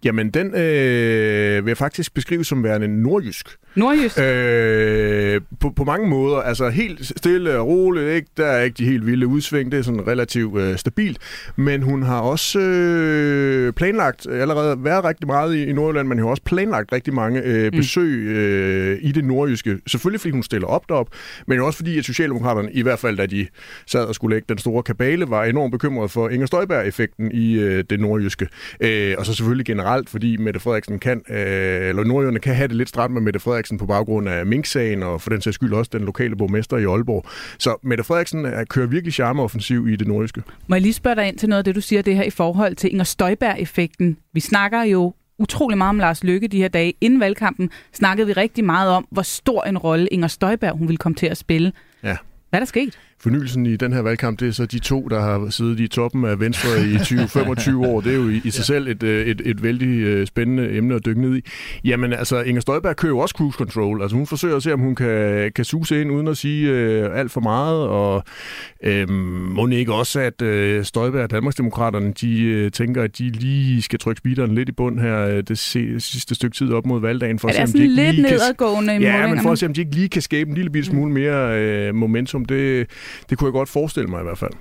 Jamen, den øh, vil jeg faktisk beskrive som værende nordjysk. Nordjysk? Øh, på, på mange måder. Altså helt stille og roligt. Ikke? Der er ikke de helt vilde udsving. Det er sådan relativt øh, stabilt. Men hun har også øh, planlagt allerede været rigtig meget i, i Nordjylland, men hun har også planlagt rigtig mange øh, besøg øh, i det nordjyske. Selvfølgelig fordi hun stiller op derop, men jo også fordi, at Socialdemokraterne, i hvert fald da de sad og skulle lægge den store kabale, var enormt bekymret for Inger Støjberg-effekten i øh, det nordjyske. Øh, og så selvfølgelig generelt, fordi Mette Frederiksen kan, øh, eller nordjyderne kan have det lidt stramt med Mette Frederiksen på baggrund af Mink-sagen, og for den sags skyld også den lokale borgmester i Aalborg. Så Mette Frederiksen er, kører virkelig charmeoffensiv i det nordjyske. Må jeg lige spørge dig ind til noget af det, du siger det her i forhold til Inger Støjberg-effekten. Vi snakker jo utrolig meget om Lars Løkke de her dage. Inden valgkampen snakkede vi rigtig meget om, hvor stor en rolle Inger Støjberg hun ville komme til at spille. Ja. Hvad er der sket? Fornyelsen i den her valgkamp, det er så de to, der har siddet i toppen af Venstre i <laughs> 20-25 år. Det er jo i, i sig selv et, øh, et, et vældig øh, spændende emne at dykke ned i. Jamen altså, Inger Støjberg kører jo også cruise control. Altså hun forsøger at se, om hun kan, kan suse ind uden at sige øh, alt for meget. Og øh, må ikke også, at øh, Støjberg og Danmarksdemokraterne, de øh, tænker, at de lige skal trykke speederen lidt i bund her øh, det se, sidste stykke tid op mod valgdagen. For at se, om de ikke lidt lige kan- nedadgående i Ja, men for at se, om de ikke lige kan skabe en lille bitte smule mere øh, momentum, det, det kunne jeg godt forestille mig i hvert fald.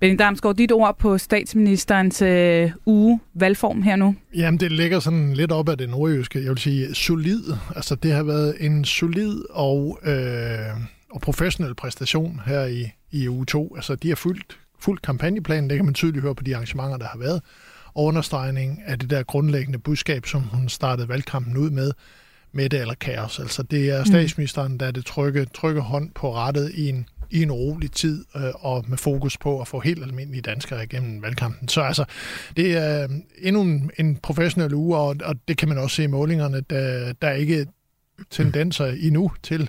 Benny Damsgaard, dit ord på statsministerens øh, uge valgform her nu. Jamen, det ligger sådan lidt op af det nordjyske. Jeg vil sige solid. Altså, det har været en solid og, øh, og professionel præstation her i, i uge 2. Altså, de har fulgt, fuldt kampagneplanen. Det kan man tydeligt høre på de arrangementer, der har været. Og understregning af det der grundlæggende budskab, som hun startede valgkampen ud med, med det eller kaos. Altså, det er statsministeren, der er det trygge, trygge hånd på rettet i en, i en urolig tid, øh, og med fokus på at få helt almindelige danskere igennem valgkampen. Så altså, det er øh, endnu en, en professionel uge, og, og det kan man også se i målingerne, der, der er ikke tendenser endnu til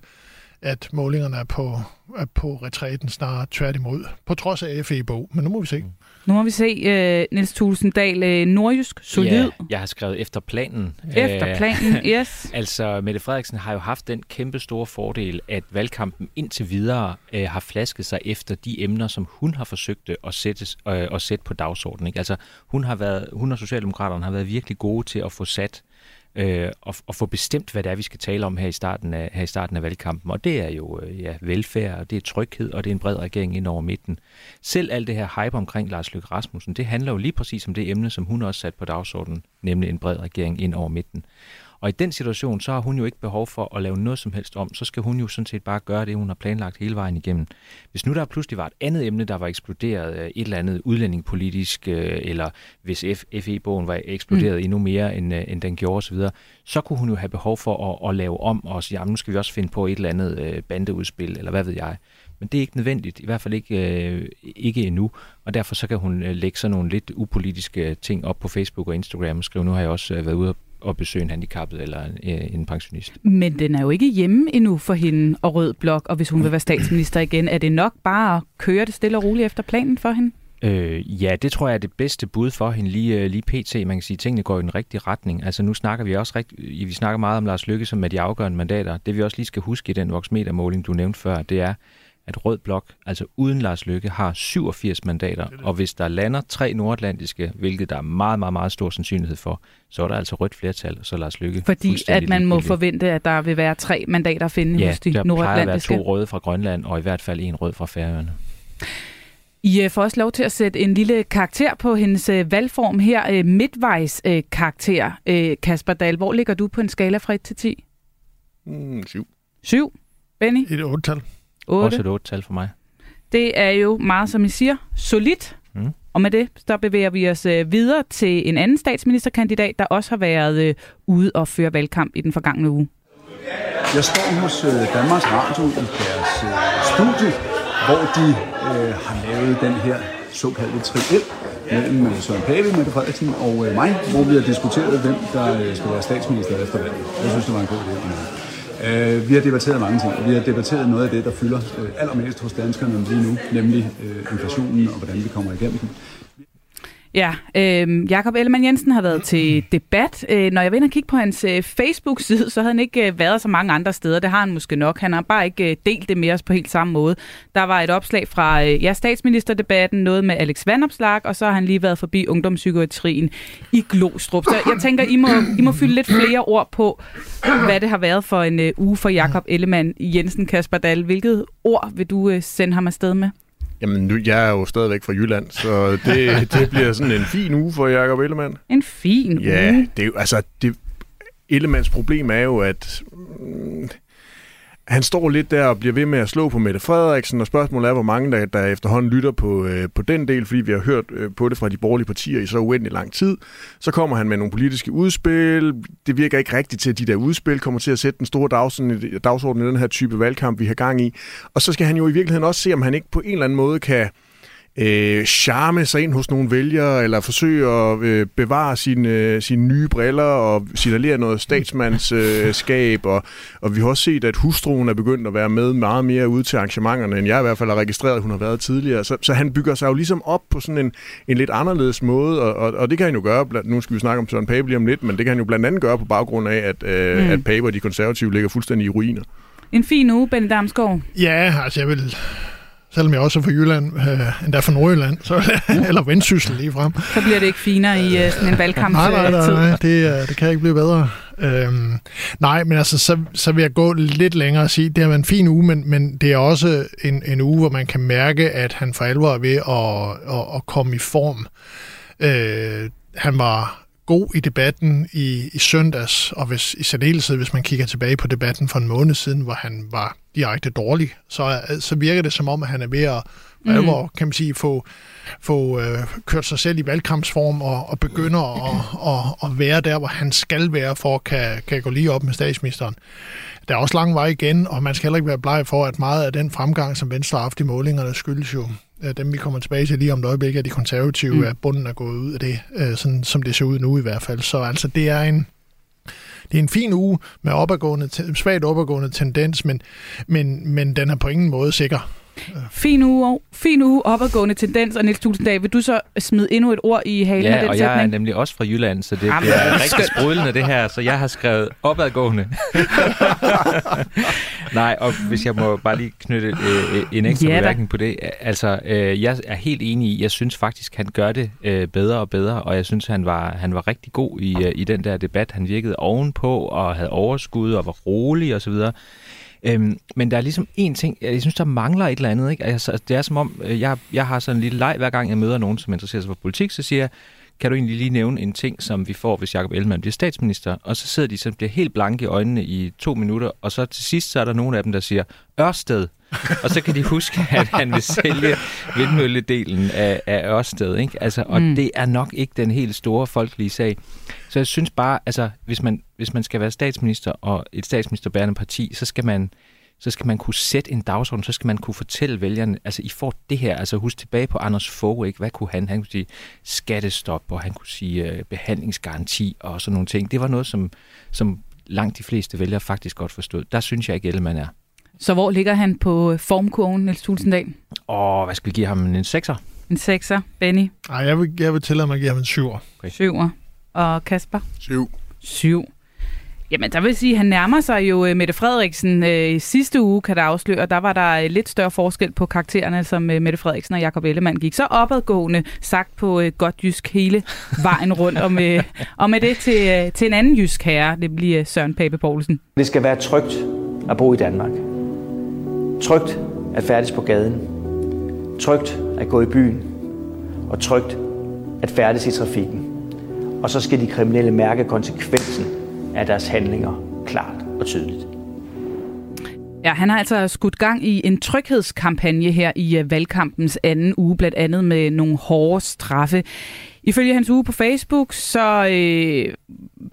at målingerne er på, er på retræten snarere tværtimod, på trods af FE-bog. Men nu må vi se. Mm. Nu må vi se, uh, Niels Tulsendal, uh, nordjysk, solid. Ja, jeg har skrevet efter planen. Efter planen, <laughs> yes. altså, Mette Frederiksen har jo haft den kæmpe store fordel, at valgkampen indtil videre uh, har flasket sig efter de emner, som hun har forsøgt at sætte, uh, at sætte på dagsordenen. Ikke? Altså, hun, har været, hun og Socialdemokraterne har været virkelig gode til at få sat øh, øh, og, og få bestemt, hvad det er, vi skal tale om her i starten af, her i starten af valgkampen. Og det er jo øh, ja, velfærd, og det er tryghed, og det er en bred regering ind over midten. Selv alt det her hype omkring Lars Løkke Rasmussen, det handler jo lige præcis om det emne, som hun også sat på dagsordenen, nemlig en bred regering ind over midten. Og i den situation, så har hun jo ikke behov for at lave noget som helst om. Så skal hun jo sådan set bare gøre det, hun har planlagt hele vejen igennem. Hvis nu der pludselig var et andet emne, der var eksploderet, øh, et eller andet udlændingepolitisk, øh, eller hvis FE-bogen var eksploderet mm. endnu mere, end, øh, end den gjorde osv., så kunne hun jo have behov for at, at lave om og sige, jamen nu skal vi også finde på et eller andet bandeudspil, eller hvad ved jeg. Men det er ikke nødvendigt, i hvert fald ikke, øh, ikke endnu, og derfor så kan hun lægge sådan nogle lidt upolitiske ting op på Facebook og Instagram og skrive, nu har jeg også været ude at besøge en handicappet eller en, øh, en pensionist. Men den er jo ikke hjemme endnu for hende og Rød Blok, og hvis hun vil være statsminister igen, er det nok bare at køre det stille og roligt efter planen for hende? Øh, ja, det tror jeg er det bedste bud for hende lige, øh, lige pt. Man kan sige, at tingene går i den rigtige retning. Altså nu snakker vi også rigt, vi snakker meget om Lars Lykke som med de afgørende mandater. Det vi også lige skal huske i den voksmetermåling, du nævnte før, det er, at Rød Blok, altså uden Lars Lykke, har 87 mandater, og hvis der lander tre nordatlantiske, hvilket der er meget, meget, meget stor sandsynlighed for, så er der altså rødt flertal, så Lars Lykke Fordi at man må forvente, at der vil være tre mandater at finde ja, hos de nordatlantiske. Ja, der to røde fra Grønland, og i hvert fald en rød fra Færøerne. I øh, får også lov til at sætte en lille karakter på hendes øh, valgform her. Øh, midtvejs karakter. Kasper Dahl, hvor ligger du på en skala fra 1 til 10? Mm, 7. 7? Benny? Et 8-tal. 8. Også et 8-tal for mig. Det er jo meget, som I siger, solidt. Mm. Og med det, så bevæger vi os øh, videre til en anden statsministerkandidat, der også har været øh, ude og føre valgkamp i den forgangne uge. Jeg står hos øh, Danmarks Radio i deres studie, hvor de øh, har lavet den her såkaldte triel mellem Søren Pape, Mette Frederiksen og øh, mig, hvor vi har diskuteret, hvem der skal være statsminister efter valget. Jeg synes, det var en god idé. Øh, vi har debatteret mange ting, og vi har debatteret noget af det, der fylder øh, allermest hos danskerne lige nu, nemlig øh, inflationen og hvordan vi kommer igennem den. Ja, øh, Jakob Ellemann Jensen har været til debat. Øh, når jeg ind og kigge på hans øh, Facebook-side, så havde han ikke øh, været så mange andre steder. Det har han måske nok. Han har bare ikke øh, delt det med os på helt samme måde. Der var et opslag fra øh, ja, statsministerdebatten, noget med Alex Vandopslag, og så har han lige været forbi ungdomspsykiatrien i Glostrup. Så jeg tænker, I må, I må fylde lidt flere ord på, hvad det har været for en øh, uge for Jakob Ellemann Jensen. Kasper Dahl, hvilket ord vil du øh, sende ham afsted med? Jamen, nu, jeg er jo stadigvæk fra Jylland, så det, <laughs> det bliver sådan en fin uge for Jacob Ellemann. En fin uge? Ja, det er jo, altså, det, Ellemanns problem er jo, at mm, han står lidt der og bliver ved med at slå på Mette Frederiksen, og spørgsmålet er, hvor mange der, der efterhånden lytter på, øh, på den del, fordi vi har hørt øh, på det fra de borgerlige partier i så uendelig lang tid. Så kommer han med nogle politiske udspil. Det virker ikke rigtigt til, at de der udspil kommer til at sætte den store dagsorden, dagsorden i den her type valgkamp, vi har gang i. Og så skal han jo i virkeligheden også se, om han ikke på en eller anden måde kan øh, charme sig ind hos nogle vælgere, eller forsøge at øh, bevare sine, øh, sine nye briller og signalere noget statsmandskab. Øh, og, og vi har også set, at hustruen er begyndt at være med meget mere ude til arrangementerne, end jeg i hvert fald har registreret, at hun har været tidligere. Så, så han bygger sig jo ligesom op på sådan en, en lidt anderledes måde, og, og, og det kan han jo gøre, nu skal vi snakke om Søren Pape lige om lidt, men det kan han jo blandt andet gøre på baggrund af, at, øh, mm. at Pape og de konservative ligger fuldstændig i ruiner. En fin uge, Benny Damsgaard. Ja, altså jeg vil selvom jeg også er fra Jylland, øh, endda fra Nordjylland, så, eller vendsyssel lige frem. Så bliver det ikke finere i øh, sådan en valgkamp. nej, nej, nej, nej det, øh, det kan ikke blive bedre. Øhm, nej, men altså, så, så vil jeg gå lidt længere og sige, det har været en fin uge, men, men det er også en, en uge, hvor man kan mærke, at han for alvor er ved at, at, at komme i form. Øh, han var god i debatten i, i søndags, og hvis, i særdeleshed, hvis man kigger tilbage på debatten for en måned siden, hvor han var direkte dårlig, så, så virker det som om, at han er ved at mm. alvor, kan man sige, få, få øh, kørt sig selv i valgkampsform og, og begynder at, at, at være der, hvor han skal være for at kan, kan gå lige op med statsministeren. Der er også lang vej igen, og man skal heller ikke være bleg for, at meget af den fremgang, som Venstre har haft i målingerne, skyldes jo dem, vi kommer tilbage til lige om et øjeblik, at de konservative mm. er bunden er gået ud af det, øh, sådan som det ser ud nu i hvert fald. Så altså, det er en, det er en fin uge med opadgående, svagt opadgående tendens, men, men, men den er på ingen måde sikker. Fin uge, fin uge, opadgående tendens, og Niels Tulsendal, vil du så smide endnu et ord i halen ja, den og sætning? jeg er nemlig også fra Jylland, så det Jamen, bliver er rigtig sprudlende det her, så jeg har skrevet opadgående. <laughs> Nej, og hvis jeg må bare lige knytte øh, en ekstra Ja bemærkning på det. Altså, øh, jeg er helt enig i, jeg synes faktisk, han gør det øh, bedre og bedre, og jeg synes, han var, han var rigtig god i, øh, i den der debat. Han virkede ovenpå og havde overskud og var rolig og så videre. Øhm, men der er ligesom en ting, jeg synes, der mangler et eller andet. Ikke? Altså, det er som om, øh, jeg, jeg har sådan en lille leg, hver gang jeg møder nogen, som interesserer sig for politik, så siger jeg, kan du egentlig lige nævne en ting, som vi får, hvis Jacob Ellemann bliver statsminister? Og så sidder de så bliver helt blanke i øjnene i to minutter, og så til sidst så er der nogle af dem, der siger, Ørsted. og så kan de huske, <laughs> at han vil sælge vindmølledelen af, af Ørsted. Ikke? Altså, og mm. det er nok ikke den helt store folkelige sag. Så jeg synes bare, altså, hvis man, hvis man skal være statsminister og et statsministerbærende parti, så skal man så skal man kunne sætte en dagsorden, så skal man kunne fortælle vælgerne, altså I får det her, altså husk tilbage på Anders Fogh, ikke? hvad kunne han? Han kunne sige skattestop, og han kunne sige øh, behandlingsgaranti og sådan nogle ting. Det var noget, som, som langt de fleste vælgere faktisk godt forstod. Der synes jeg ikke, Ellemann er. Så hvor ligger han på formkurven, Niels Tulsendal? Og hvad skal vi give ham? En sekser? En sekser. Benny? Nej, jeg vil, jeg vil tillade mig at give ham en syver. Okay. Syver. Og Kasper? Syv. Syv. Jamen, der vil sige, at han nærmer sig jo øh, Mette Frederiksen. Øh, I sidste uge, kan der afsløre, der var der øh, lidt større forskel på karaktererne, som Mette Frederiksen og Jakob Ellemann gik. Så opadgående, sagt på godt jysk hele vejen rundt. Og med, og med det til, til en anden jysk herre, det bliver Søren Pape Poulsen. Det skal være trygt at bo i Danmark. Trygt at færdes på gaden. Trygt at gå i byen. Og trygt at færdes i trafikken. Og så skal de kriminelle mærke konsekvensen er deres handlinger klart og tydeligt. Ja, han har altså skudt gang i en tryghedskampagne her i øh, valgkampens anden uge, blandt andet med nogle hårde straffe. Ifølge hans uge på Facebook, så øh,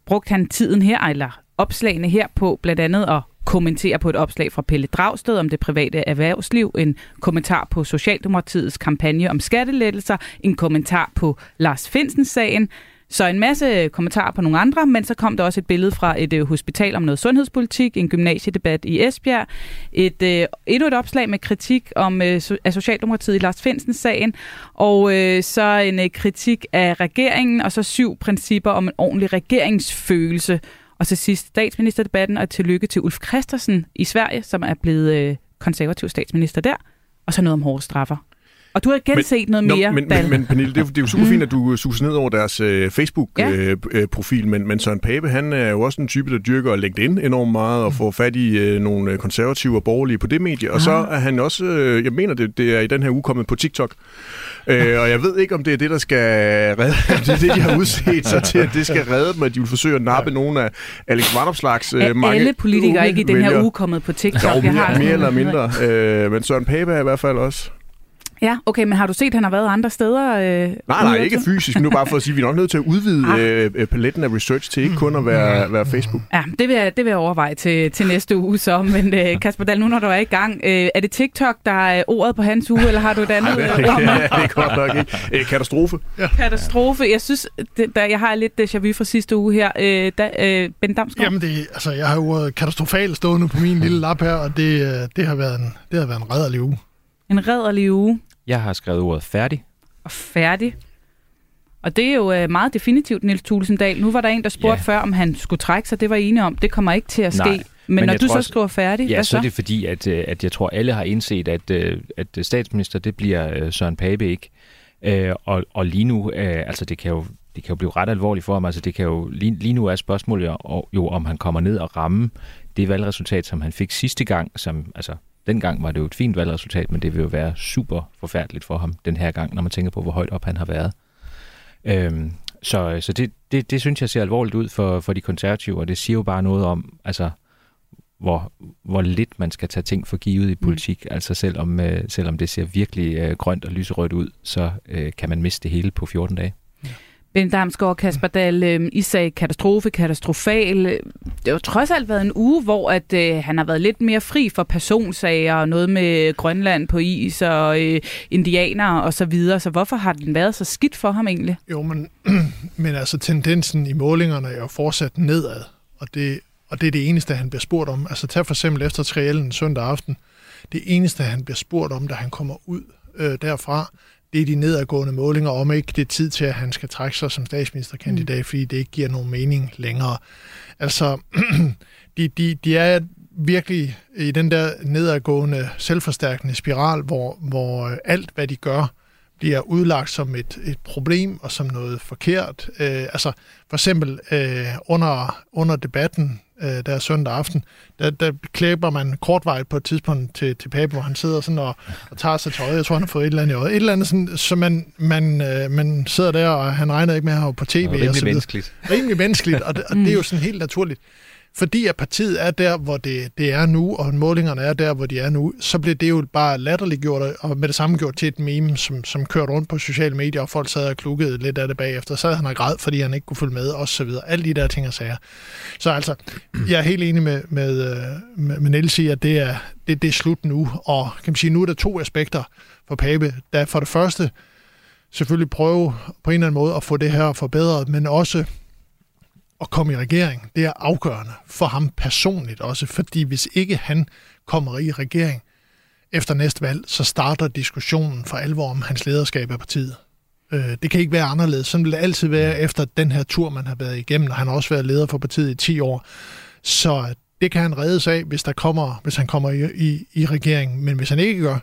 brugte han tiden her, eller opslagene her på blandt andet at kommentere på et opslag fra Pelle Dragsted om det private erhvervsliv, en kommentar på Socialdemokratiets kampagne om skattelettelser, en kommentar på Lars Finsens-sagen, så en masse kommentarer på nogle andre, men så kom der også et billede fra et øh, hospital om noget sundhedspolitik, en gymnasiedebat i Esbjerg, et, øh, endnu et opslag med kritik om øh, so- af Socialdemokratiet i Lars Finsens sagen, og øh, så en øh, kritik af regeringen, og så syv principper om en ordentlig regeringsfølelse. Og til sidst statsministerdebatten, og tillykke til Ulf Christensen i Sverige, som er blevet øh, konservativ statsminister der, og så noget om hårde straffer. Og du har igen men, set noget mere, men, men, men Pernille, det er, det er jo super fint, at du suser ned over deres øh, Ja. Facebook-profil, men, men Søren Pape, han er jo også en type, der dyrker LinkedIn enormt meget og får fat i øh, nogle øh, konservative og borgerlige på det medie. Og så er han også, øh, jeg mener, det, det er i den her uge kommet på TikTok. Øh, og jeg ved ikke, om det er det, der skal redde, <laughs> det er det, de har udset sig til, at det skal redde dem, at de vil forsøge at nappe nogle af Alex Vanopslags øh, mange alle politikere ikke i den her uge kommet på TikTok? Jo, Jeg har mere, mere eller mindre. Øh, men Søren Pape er i hvert fald også. Ja, okay, men har du set, at han har været andre steder? Øh, Nej, nej, ikke fysisk. Nu bare for at sige, at vi er nok nødt til at udvide Ah. øh, øh, paletten af research til ikke kun at være, være Facebook. Ja, det vil, jeg, det vil jeg overveje til, til næste uge så. Men øh, <laughs> Kasper Dahl, nu når du er i gang, øh, er det TikTok, der er ordet på hans uge, eller har du et andet det, øh, ord <laughs> med? det er godt nok ikke. Øh, katastrofe. Ja. Katastrofe. Jeg synes, det, der, jeg har lidt déjà vu fra sidste uge her. Øh, da, øh, Ben Damsgaard? Jamen, det, altså, jeg har ordet katastrofalt stående på min lille lap her, og det, øh, det, har, været en, det har været en redderlig uge. En redderlig uge Jeg har skrevet ordet færdig. og færdig. Og det er jo øh, meget definitivt, Niels Tulsendal. Nu var der en, der spurgte Ja. før, om han skulle trække sig. Det var I enige om. Det kommer ikke til at ske. Nej, men, men når du så også- skriver færdig, Ja, hvad så så? er det fordi, at, øh, at jeg tror, alle har indset, at, øh, at statsminister, det bliver Søren Pape ikke. Øh, og, og lige nu, øh, altså det kan jo det kan jo blive ret alvorligt for ham. Altså det kan jo, lige, lige nu er spørgsmålet jo, jo, om han kommer ned og ramme det valgresultat, som han fik sidste gang. Som, altså, dengang var det jo et fint valgresultat, men det vil jo være super forfærdeligt for ham den her gang, når man tænker på, hvor højt op han har været. Øhm, så så det, det, det synes jeg ser alvorligt ud for, for de konservative, og det siger jo bare noget om, altså, hvor, hvor lidt man skal tage ting for givet i politik. Mm. Altså selvom, øh, selvom det ser virkelig øh, grønt og lyserødt ud, så øh, kan man miste det hele på 14 dage. Ben Damsgaard Kasper Dahl, øh, I sagde katastrofe, katastrofal. Det har jo trods alt været en uge, hvor at, øh, han har været lidt mere fri for personsager og noget med Grønland på is og øh, indianere og så videre. Så hvorfor har den været så skidt for ham egentlig? Jo, men, <clears throat> men altså tendensen i målingerne er jo fortsat nedad. og det, og det er det eneste, han bliver spurgt om. Altså tag for eksempel efter triellen søndag aften. Det eneste, han bliver spurgt om, da han kommer ud øh, derfra, det er de nedadgående målinger, om ikke det er tid til, at han skal trække sig som statsministerkandidat, mm. fordi det ikke giver nogen mening længere. Altså, <clears throat> de, de, de er virkelig i den der nedadgående, selvforstærkende spiral, hvor, hvor alt, hvad de gør, bliver udlagt som et, et problem og som noget forkert. Øh, altså for eksempel øh, under, under debatten øh, der søndag aften, der, der klæber man kortvejt på et tidspunkt til, til Pape, hvor han sidder sådan og, og tager sig tøjet. Jeg tror, han har fået et eller andet i øjet. Et eller andet, sådan, så man, man, øh, man sidder der, og han regner ikke med at have på tv. Rimelig og så menneskeligt. Rimelig menneskeligt, og, det, og det er jo sådan helt naturligt fordi at partiet er der, hvor det, det er nu, og målingerne er der, hvor de er nu, så blev det jo bare latterliggjort, og med det samme gjort til et meme, som, som kørte rundt på sociale medier, og folk sad og klukkede lidt af det bagefter. Så havde han græd, fordi han ikke kunne følge med, og så videre. Alle de der ting og sager. Så altså, jeg er helt enig med, med, øh, med, med Niels i, at det er, det, det er slut nu, og kan man sige, nu er der to aspekter for Pape. Der for det første selvfølgelig prøve på en eller anden måde at få det her forbedret, men også at komme i regering, det er afgørende for ham personligt også, fordi hvis ikke han kommer i regering efter næste valg, så starter diskussionen for alvor om hans lederskab af partiet. Øh, det kan ikke være anderledes. Sådan vil det altid være efter den her tur, man har været igennem, og han har også været leder for partiet i 10 år. Så det kan han reddes af, hvis, der kommer, hvis han kommer i, i, i regeringen. Men hvis han ikke gør,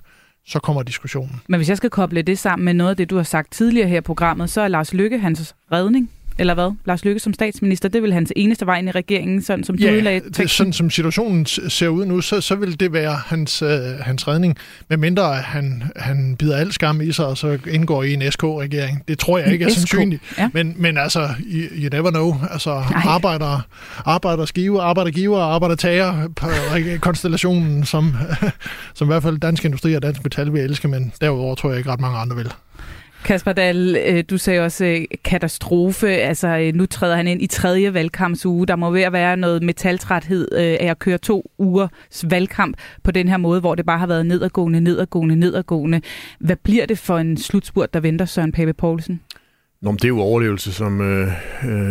så kommer diskussionen. Men hvis jeg skal koble det sammen med noget af det, du har sagt tidligere her i programmet, så er Lars Lykke hans redning eller hvad? Lars Lykke som statsminister, det vil hans eneste vej ind i regeringen, sådan som du ja, udlagde det, sådan som situationen ser ud nu, så, så vil det være hans, øh, hans redning, medmindre han, han bider al skam i sig, og så indgår i en SK-regering. Det tror jeg ikke er sandsynligt. Ja. Men, men altså, you, you never know. Altså, arbejder, arbejder skive, arbejder giver, arbejder tager på konstellationen, som, <laughs> som i hvert fald Dansk Industri og Dansk Metal vil elske, men derudover tror jeg ikke ret mange andre vil. Kasper Dahl, øh, du sagde også øh, katastrofe. Altså, øh, nu træder han ind i tredje valgkampsuge. Der må være være noget metaltræthed af at køre to ugers valgkamp på den her måde, hvor det bare har været nedadgående, nedadgående, nedadgående. Hvad bliver det for en slutspurt, der venter Søren Pape Poulsen? Nå, men det er jo overlevelse, som øh,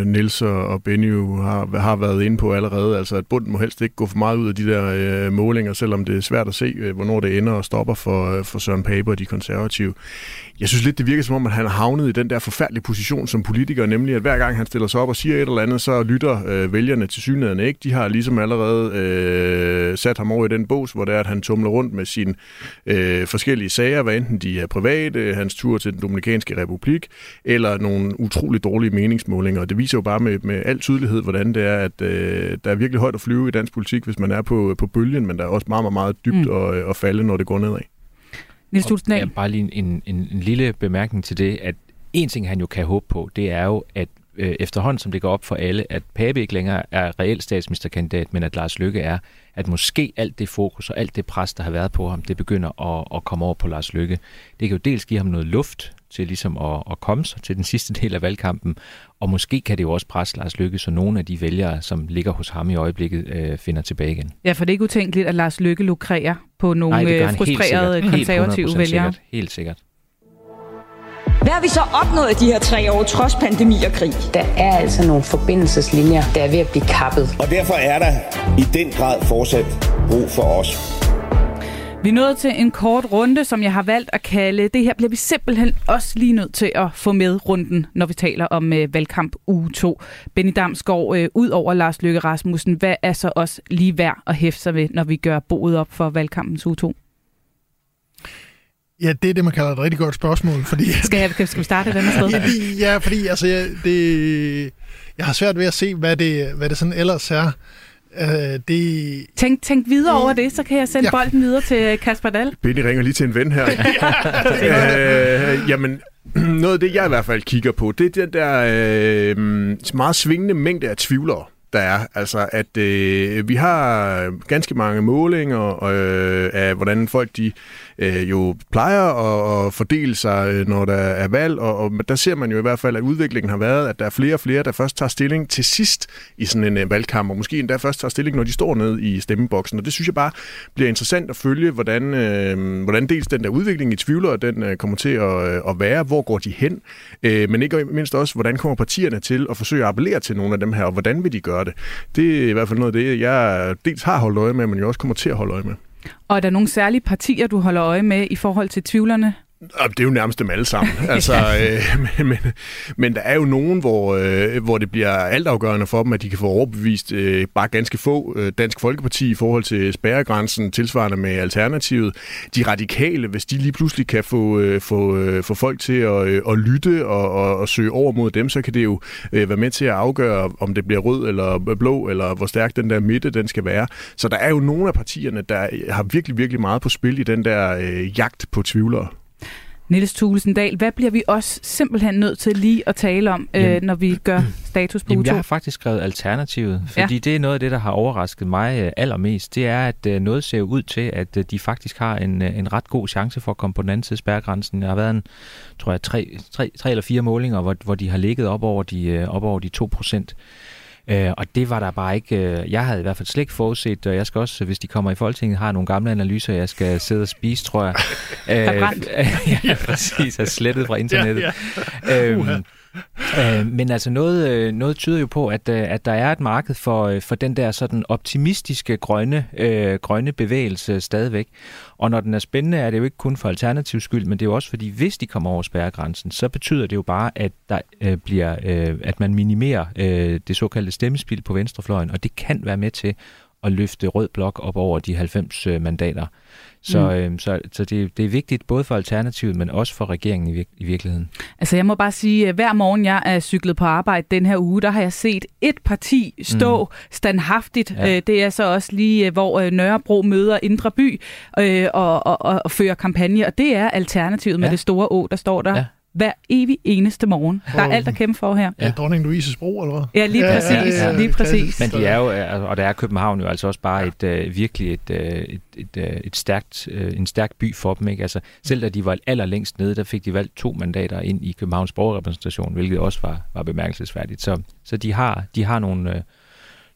Nils og Benny jo har, har været inde på allerede. Altså, at bunden må helst ikke gå for meget ud af de der øh, målinger, selvom det er svært at se, øh, hvornår det ender og stopper for, øh, for Søren Pape og de konservative. Jeg synes lidt, det virker som om, at han har havnet i den der forfærdelige position som politiker, nemlig at hver gang han stiller sig op og siger et eller andet, så lytter øh, vælgerne til synligheden ikke. De har ligesom allerede øh, sat ham over i den bås, hvor det er, at han tumler rundt med sine øh, forskellige sager, hvad enten de er private, hans tur til den Dominikanske Republik, eller nogle utrolig dårlige meningsmålinger. Og det viser jo bare med, med al tydelighed, hvordan det er, at øh, der er virkelig højt at flyve i dansk politik, hvis man er på, på bølgen, men der er også meget, meget, meget dybt mm. og, og falde, når det går nedad. Niels Tulsen ja, Bare lige en, en, en lille bemærkning til det, at en ting, han jo kan håbe på, det er jo, at øh, efterhånden, som det går op for alle, at Pape ikke længere er reelt statsministerkandidat, men at Lars Lykke er, at måske alt det fokus og alt det pres, der har været på ham, det begynder at, at komme over på Lars Lykke. Det kan jo dels give ham noget luft til ligesom at, at komme sig til den sidste del af valgkampen, og måske kan det jo også presse Lars Lykke, så nogle af de vælgere, som ligger hos ham i øjeblikket, øh, finder tilbage igen. Ja, for det er ikke utænkeligt, at Lars Lykke lukrerer på nogle Nej, øh, frustrerede konservative helt vælgere. Sikkert, helt sikkert. Hvad har vi så opnået de her tre år, trods pandemi og krig? Der er altså nogle forbindelseslinjer, der er ved at blive kappet. Og derfor er der i den grad fortsat brug for os. Vi er nået til en kort runde, som jeg har valgt at kalde. Det her bliver vi simpelthen også lige nødt til at få med runden, når vi taler om øh, valgkamp uge 2. Benny Damsgaard, øh, ud over Lars Løkke Rasmussen, hvad er så også lige værd at hæfte sig ved, når vi gør boet op for valgkampens uge 2? Ja, det er det, man kalder et rigtig godt spørgsmål. Fordi... Skal, jeg, skal vi starte et andet sted? ja, fordi altså, jeg, det, jeg har svært ved at se, hvad det, hvad det sådan ellers er. Uh, det... tænk, tænk videre over det, så kan jeg sende ja. bolden videre til Kasper Dahl. Benny ringer lige til en ven her. <laughs> uh, jamen, <clears throat> noget af det, jeg i hvert fald kigger på, det er den der uh, meget svingende mængde af tvivlere der er. Altså, at øh, vi har ganske mange målinger øh, af, hvordan folk de øh, jo plejer at, at fordele sig, øh, når der er valg, og, og der ser man jo i hvert fald, at udviklingen har været, at der er flere og flere, der først tager stilling til sidst i sådan en øh, valgkamp, og måske endda først tager stilling, når de står nede i stemmeboksen. Og det synes jeg bare bliver interessant at følge, hvordan, øh, hvordan dels den der udvikling i tvivler, den øh, kommer til at, øh, at være, hvor går de hen, øh, men ikke mindst også, hvordan kommer partierne til at forsøge at appellere til nogle af dem her, og hvordan vil de gøre det. Det er i hvert fald noget af det, jeg dels har holdt øje med, men jeg også kommer til at holde øje med. Og er der nogle særlige partier, du holder øje med i forhold til tvivlerne? Det er jo nærmest dem alle sammen. <laughs> altså, øh, <laughs> men, men, men der er jo nogen, hvor, øh, hvor det bliver altafgørende for dem, at de kan få overbevist øh, bare ganske få øh, Dansk Folkeparti i forhold til spærregrænsen, tilsvarende med Alternativet. De radikale, hvis de lige pludselig kan få, øh, få, øh, få folk til at, øh, at lytte og, og, og søge over mod dem, så kan det jo øh, være med til at afgøre, om det bliver rød eller blå, eller hvor stærk den der midte den skal være. Så der er jo nogle af partierne, der har virkelig, virkelig meget på spil i den der øh, jagt på tvivlere. Niels Thulesendal, hvad bliver vi også simpelthen nødt til lige at tale om, øh, når vi gør <clears throat> status på Jamen, U2? jeg har faktisk skrevet alternativet, fordi ja. det er noget af det, der har overrasket mig øh, allermest. Det er, at øh, noget ser ud til, at øh, de faktisk har en, øh, en ret god chance for at komme på den anden side af spærregrænsen. Der har været en, tror jeg, tre, tre, tre eller fire målinger, hvor, hvor de har ligget op over de, øh, op over de 2 procent. Øh, og det var der bare ikke, øh, jeg havde i hvert fald slet ikke forudset, og jeg skal også, hvis de kommer i Folketinget, har nogle gamle analyser, jeg skal sidde og spise, tror jeg. <laughs> øh, <laughs> ja, præcis, er slettet fra internettet. Ja, ja. Øhm, Øh, men altså noget, øh, noget tyder jo på, at, øh, at der er et marked for, øh, for den der sådan optimistiske grønne, øh, grønne bevægelse stadigvæk. Og når den er spændende, er det jo ikke kun for alternativ skyld, men det er jo også fordi, hvis de kommer over spærregrænsen, så betyder det jo bare, at der øh, bliver, øh, at man minimerer øh, det såkaldte stemmespil på venstrefløjen, og det kan være med til at løfte rød blok op over de 90 mandater. Så, mm. øh, så, så det, det er vigtigt både for Alternativet, men også for regeringen i, vir- i virkeligheden. Altså jeg må bare sige, at hver morgen jeg er cyklet på arbejde den her uge, der har jeg set et parti stå mm. standhaftigt. Ja. Øh, det er så også lige, øh, hvor øh, Nørrebro møder Indre By øh, og, og, og, og fører kampagne, og det er Alternativet ja. med det store å, der står der. Ja hver evig eneste morgen. Der er alt at kæmpe for her. Ja, dronning Louises bro, eller hvad? Ja, lige præcis. Ja, ja, ja, lige præcis. Men de er jo, og der er København jo altså også bare et, uh, virkelig et, uh, et, et, uh, et stærkt, uh, en stærk by for dem. Ikke? Altså, selv da de var allerlængst nede, der fik de valgt to mandater ind i Københavns borgerrepræsentation, hvilket også var, var bemærkelsesværdigt. Så, så de har, de har nogle, uh,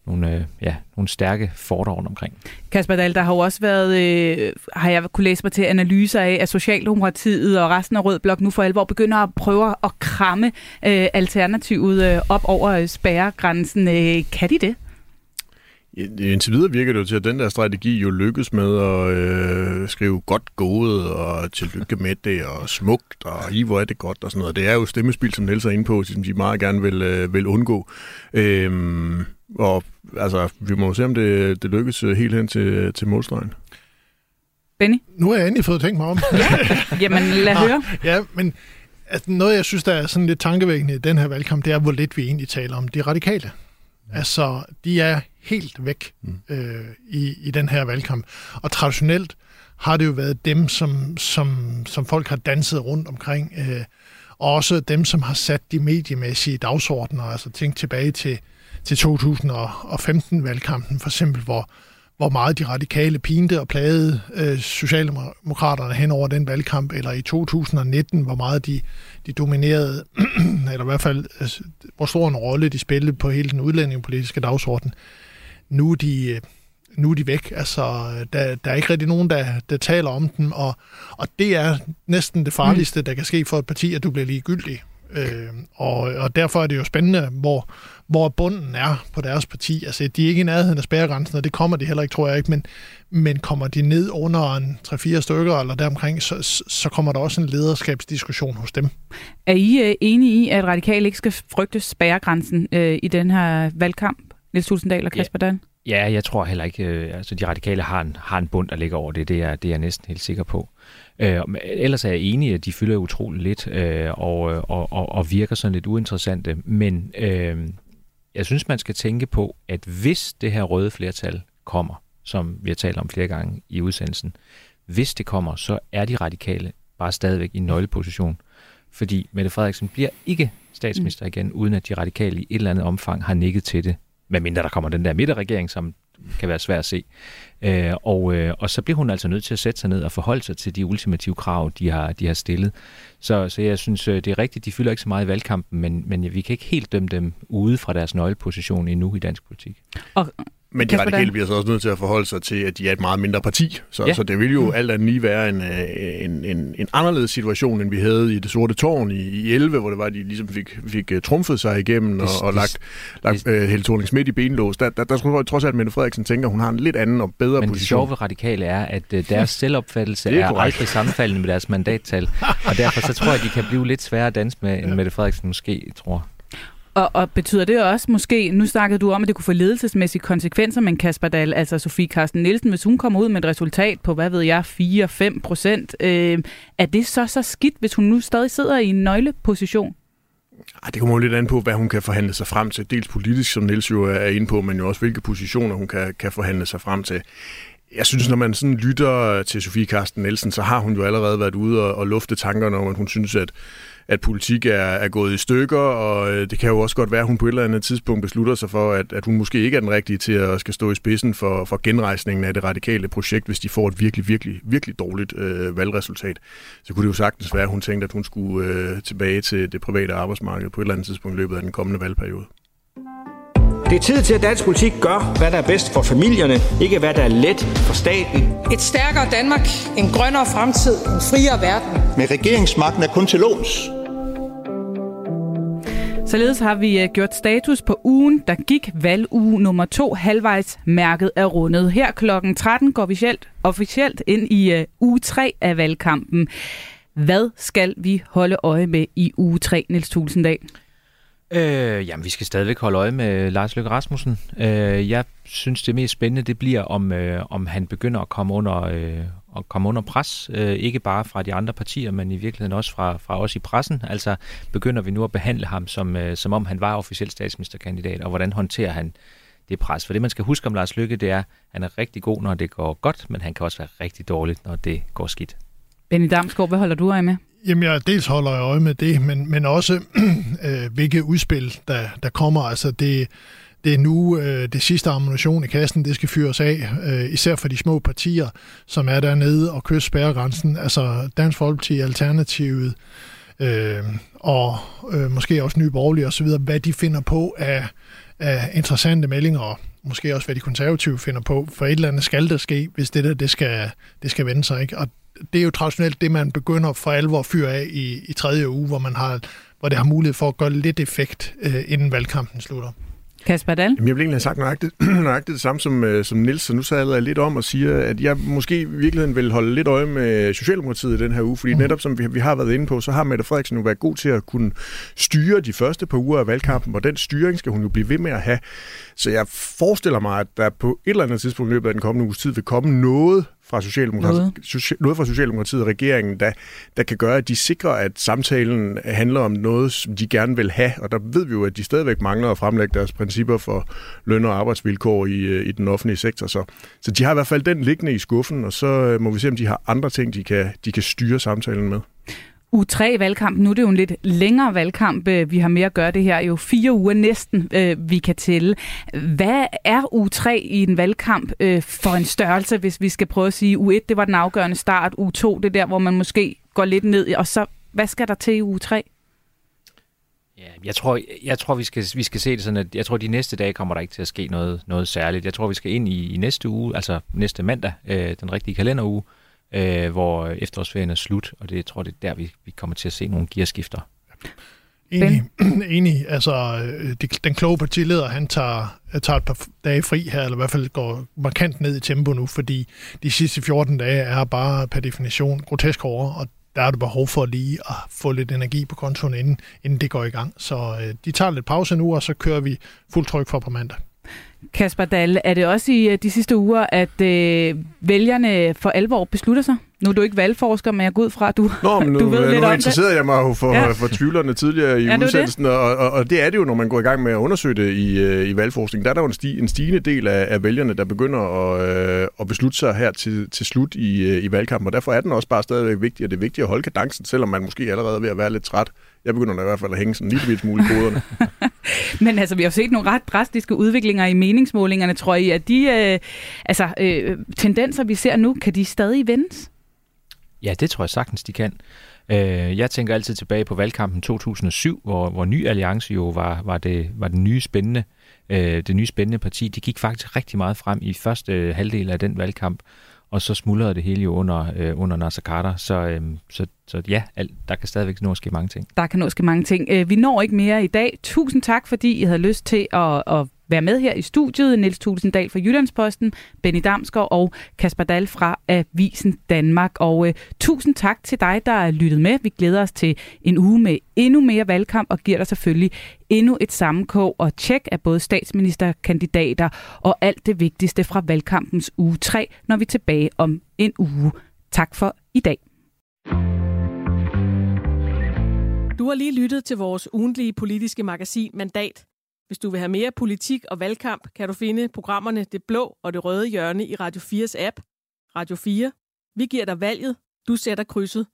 nogle, øh, ja, nogle stærke forter omkring. Kasper Dahl, der har jo også været, øh, har jeg kunne læse mig til analyser af, at Socialdemokratiet og resten af Rød Blok nu for alvor begynder at prøve at kramme øh, alternativet øh, op over øh, spærregrænsen. Øh, kan de det? Indtil videre virker det jo til, at den der strategi jo lykkes med at øh, skrive godt gået og tillykke med det og smukt og i hvor er det godt og sådan noget. Det er jo stemmespil, som Niels er inde på, som de meget gerne vil, øh, vil undgå. Øhm, og altså, vi må se, om det, det lykkes helt hen til, til målstregen. Benny? Nu har jeg endelig fået tænkt mig om. ja, jamen lad høre. Ja, men altså, noget, jeg synes, der er sådan lidt tankevækkende i den her valgkamp, det er, hvor lidt vi egentlig taler om de radikale. Altså, de er helt væk mm. øh, i, i den her valgkamp. Og traditionelt har det jo været dem, som, som, som folk har danset rundt omkring. Øh, og også dem, som har sat de mediemæssige dagsordner. Altså tænk tilbage til, til 2015-valgkampen for eksempel, hvor, hvor meget de radikale pinte og plagede øh, Socialdemokraterne hen over den valgkamp, eller i 2019, hvor meget de, de dominerede, <clears throat> eller i hvert fald, altså, hvor stor en rolle de spillede på hele den udlændingepolitiske dagsorden. Nu er de, øh, nu er de væk. Altså, der, der er ikke rigtig nogen, der, der taler om dem, og, og det er næsten det farligste, mm. der kan ske for et parti, at du bliver ligegyldig. Øh, og, og derfor er det jo spændende, hvor, hvor bunden er på deres parti. Altså, de er ikke i nærheden af spærregrænsen, og det kommer de heller ikke, tror jeg ikke, men, men kommer de ned under en 3-4 stykker eller deromkring, så, så kommer der også en lederskabsdiskussion hos dem. Er I uh, enige i, at radikale ikke skal frygte spærregrænsen uh, i den her valgkamp? Niels Tulsendal og Kasper ja. Dan? Ja, jeg tror heller ikke, øh, altså de radikale har en, har en bund, der ligger over det. Det er, det er jeg næsten helt sikker på. Øh, ellers er jeg enig, at de fylder utroligt lidt øh, og, og, og, og virker sådan lidt uinteressante. Men øh, jeg synes, man skal tænke på, at hvis det her røde flertal kommer, som vi har talt om flere gange i udsendelsen, hvis det kommer, så er de radikale bare stadigvæk i nøgleposition. Fordi Mette Frederiksen bliver ikke statsminister igen, uden at de radikale i et eller andet omfang har nikket til det. Medmindre der kommer den der midterregering, som kan være svært at se. Øh, og, øh, og så bliver hun altså nødt til at sætte sig ned og forholde sig til de ultimative krav, de har, de har stillet. Så, så jeg synes, øh, det er rigtigt, de fylder ikke så meget i valgkampen, men, men vi kan ikke helt dømme dem ude fra deres nøgleposition endnu i dansk politik. Og men de radikale Dahl? bliver så også nødt til at forholde sig til, at de er et meget mindre parti. Så, Ja. så det vil jo Mm. alt andet lige være en, øh, en, en, en anderledes situation, end vi havde i det sorte tårn i, i 11, hvor det var, at de ligesom fik, fik uh, trumfet sig igennem og, Det- og det- lagt, lagt uh, Helle Thorning Schmidt i benlås. Der, der, der tror jeg trods alt, at Mette Frederiksen tænker, at hun har en lidt anden og bedre Men det position. sjove ved radikale er, at øh, deres <laughs> selvopfattelse Det er er, er korrekt. aldrig sammenfaldende med deres mandattal. Og derfor så tror jeg, at de kan blive lidt sværere at danse med, end Mette Frederiksen måske tror. Og, og betyder det også måske, nu snakkede du om, at det kunne få ledelsesmæssige konsekvenser, men Kasper Dahl, altså Sofie Carsten Nielsen, hvis hun kommer ud med et resultat på, hvad ved jeg, 4-5 procent, øh, er det så så skidt, hvis hun nu stadig sidder i en nøgleposition? Ej, det kommer jo lidt an på, hvad hun kan forhandle sig frem til. Dels politisk, som Niels jo er inde på, men jo også hvilke positioner hun kan, kan forhandle sig frem til. Jeg synes, når man sådan lytter til Sofie Karsten Nielsen, så har hun jo allerede været ude og, og lufte tankerne om, at hun synes, at, at politik er, er gået i stykker, og øh, det kan jo også godt være, at hun på et eller andet tidspunkt beslutter sig for, at, at hun måske ikke er den rigtige til at skal stå i spidsen for, for genrejsningen af det radikale projekt, hvis de får et virkelig, virkelig, virkelig dårligt øh, valgresultat. Så kunne det jo sagtens være, at hun tænkte, at hun skulle øh, tilbage til det private arbejdsmarked på et eller andet tidspunkt i løbet af den kommende valgperiode. Det er tid til, at dansk politik gør, hvad der er bedst for familierne, ikke hvad der er let for staten. Et stærkere Danmark, en grønnere fremtid, en friere verden. Med regeringsmagten er kun til låns. Således har vi øh, gjort status på ugen, der gik valguge nummer to. Halvvejs mærket er rundet. Her klokken 13 går vi officielt, officielt ind i uh, uge 3 af valgkampen. Hvad skal vi holde øje med i uge 3, Niels Tulsendal? Øh, jamen, vi skal stadigvæk holde øje med Lars Løkke Rasmussen. Øh, jeg synes, det mest spændende, det bliver, om, øh, om han begynder at komme under, øh, at komme under pres. Øh, ikke bare fra de andre partier, men i virkeligheden også fra, fra os i pressen. Altså, begynder vi nu at behandle ham, som, øh, som om han var officiel statsministerkandidat, og hvordan håndterer han det pres? For det, man skal huske om Lars Løkke, det er, at han er rigtig god, når det går godt, men han kan også være rigtig dårligt, når det går skidt. Benny Damsgaard, hvad holder du øje med? Jamen, jeg dels holder jeg øje med det, men, men også <clears throat> øh, hvilke udspil, der, der kommer. Altså, det, det er nu øh, det sidste ammunition i kassen, det skal fyres af, øh, især for de små partier, som er dernede og kysser spærregrænsen. Altså Dansk Folkeparti, Alternativet øh, og øh, måske også Nye Borgerlige osv., hvad de finder på af, af interessante meldinger, og måske også hvad de konservative finder på, for et eller andet skal der ske, hvis det der det skal, det skal vende sig. Ikke? Og det er jo traditionelt det, man begynder for alvor at fyre af i, i tredje uge, hvor, man har, hvor det har mulighed for at gøre lidt effekt, øh, inden valgkampen slutter. Kasper Dahl? Jamen, jeg ville egentlig have sagt nøjagtigt, <clears throat> nøjagtigt det samme som, øh, som Nils, så nu sadler jeg lidt om og siger, at jeg måske i virkeligheden vil holde lidt øje med Socialdemokratiet i den her uge, fordi mm. netop som vi, vi har været inde på, så har Mette Frederiksen jo været god til at kunne styre de første par uger af valgkampen, og den styring skal hun jo blive ved med at have. Så jeg forestiller mig, at der på et eller andet tidspunkt i løbet af den kommende uges tid vil komme noget fra Socialdemokratiet, Noget. noget. noget fra Socialdemokratiet og regeringen, der, der kan gøre, at de sikrer, at samtalen handler om noget, som de gerne vil have. Og der ved vi jo, at de stadigvæk mangler at fremlægge deres principper for løn- og arbejdsvilkår i, øh, i den offentlige sektor. Så, så de har i hvert fald den liggende i skuffen, og så øh, må vi se, om de har andre ting, de kan, de kan styre samtalen med. U3-valgkamp. nu er det jo en lidt længere valgkamp, øh, vi har mere at gøre det her, jo fire uger næsten, øh, vi kan tælle. Hvad er U3 i en valgkamp øh, for en størrelse, hvis vi skal prøve at sige, U1 det var den afgørende start, U2 det er der, hvor man måske går lidt ned, og så, hvad skal der til i U3? Ja, jeg tror, jeg tror vi, skal, vi skal se det sådan, at jeg tror, de næste dage kommer der ikke til at ske noget, noget særligt. Jeg tror, vi skal ind i, i næste uge, altså næste mandag, øh, den rigtige kalenderuge, øh, hvor efterårsferien er slut, og det jeg tror det er der, vi, vi kommer til at se nogle gearskifter. Enig, <clears throat> enig. Altså, øh, de, den kloge partileder, han tager, tager et par dage fri her, eller i hvert fald går markant ned i tempo nu, fordi de sidste 14 dage er bare per definition grotesk hårde, og der er det behov for lige at få lidt energi på kontoen, inden, inden det går i gang. Så øh, de tager lidt pause nu, og så kører vi fuld tryk for på mandag. Kasper Dahl, er det også i øh, de sidste uger, at øh, vælgerne for alvor beslutter sig? Nu er du ikke valgforsker, men jeg går ud fra, at du, Nå, men <laughs> nu, du ved nu lidt om det. interesserede jeg mig jo for, Ja. for tvivlerne tidligere i Ja, det udsendelsen, og, og, og det er det jo, når man går i gang med at undersøge det i, øh, i valgforskning. Der er der jo en, sti, en stigende del af, af vælgerne, der begynder at, øh, at beslutte sig her til, til slut i, øh, i valgkampen, og derfor er den også bare stadigvæk vigtig, og det er vigtigt at holde kadencen, selvom man måske allerede er ved at være lidt træt. Jeg begynder da i hvert fald at hænge sådan en lille smule i koderne. <laughs> Men altså, vi har set nogle ret drastiske udviklinger i meningsmålingerne, tror I, at de øh, altså, øh, tendenser, vi ser nu, kan de stadig vendes? Ja, det tror jeg sagtens, de kan. Øh, jeg tænker altid tilbage på valgkampen 2007, hvor, hvor Ny Alliance jo var, var, det, var den nye spændende, øh, det nye spændende parti. De gik faktisk rigtig meget frem i første øh, halvdel af den valgkamp, og så smuldrede det hele jo under, øh, under Nasser Carter. Så, øh, så, så ja, alt, der kan stadigvæk nå at ske mange ting. Der kan nå at ske mange ting. Øh, vi når ikke mere i dag. Tusind tak, fordi I havde lyst til at, at være med her i studiet. Niels Tulsendal fra Jyllandsposten, Benny Damsgaard og Kasper Dahl fra Avisen Danmark. Og øh, tusind tak til dig, der er lyttet med. Vi glæder os til en uge med endnu mere valgkamp og giver dig selvfølgelig endnu et sammenkog og tjek af både statsministerkandidater og alt det vigtigste fra valgkampens uge 3, når vi er tilbage om en uge. Tak for i dag. Du har lige lyttet til vores ugentlige politiske magasin Mandat. Hvis du vil have mere politik og valgkamp, kan du finde programmerne Det Blå og Det Røde Hjørne i Radio 4's app. Radio 4. Vi giver dig valget. Du sætter krydset.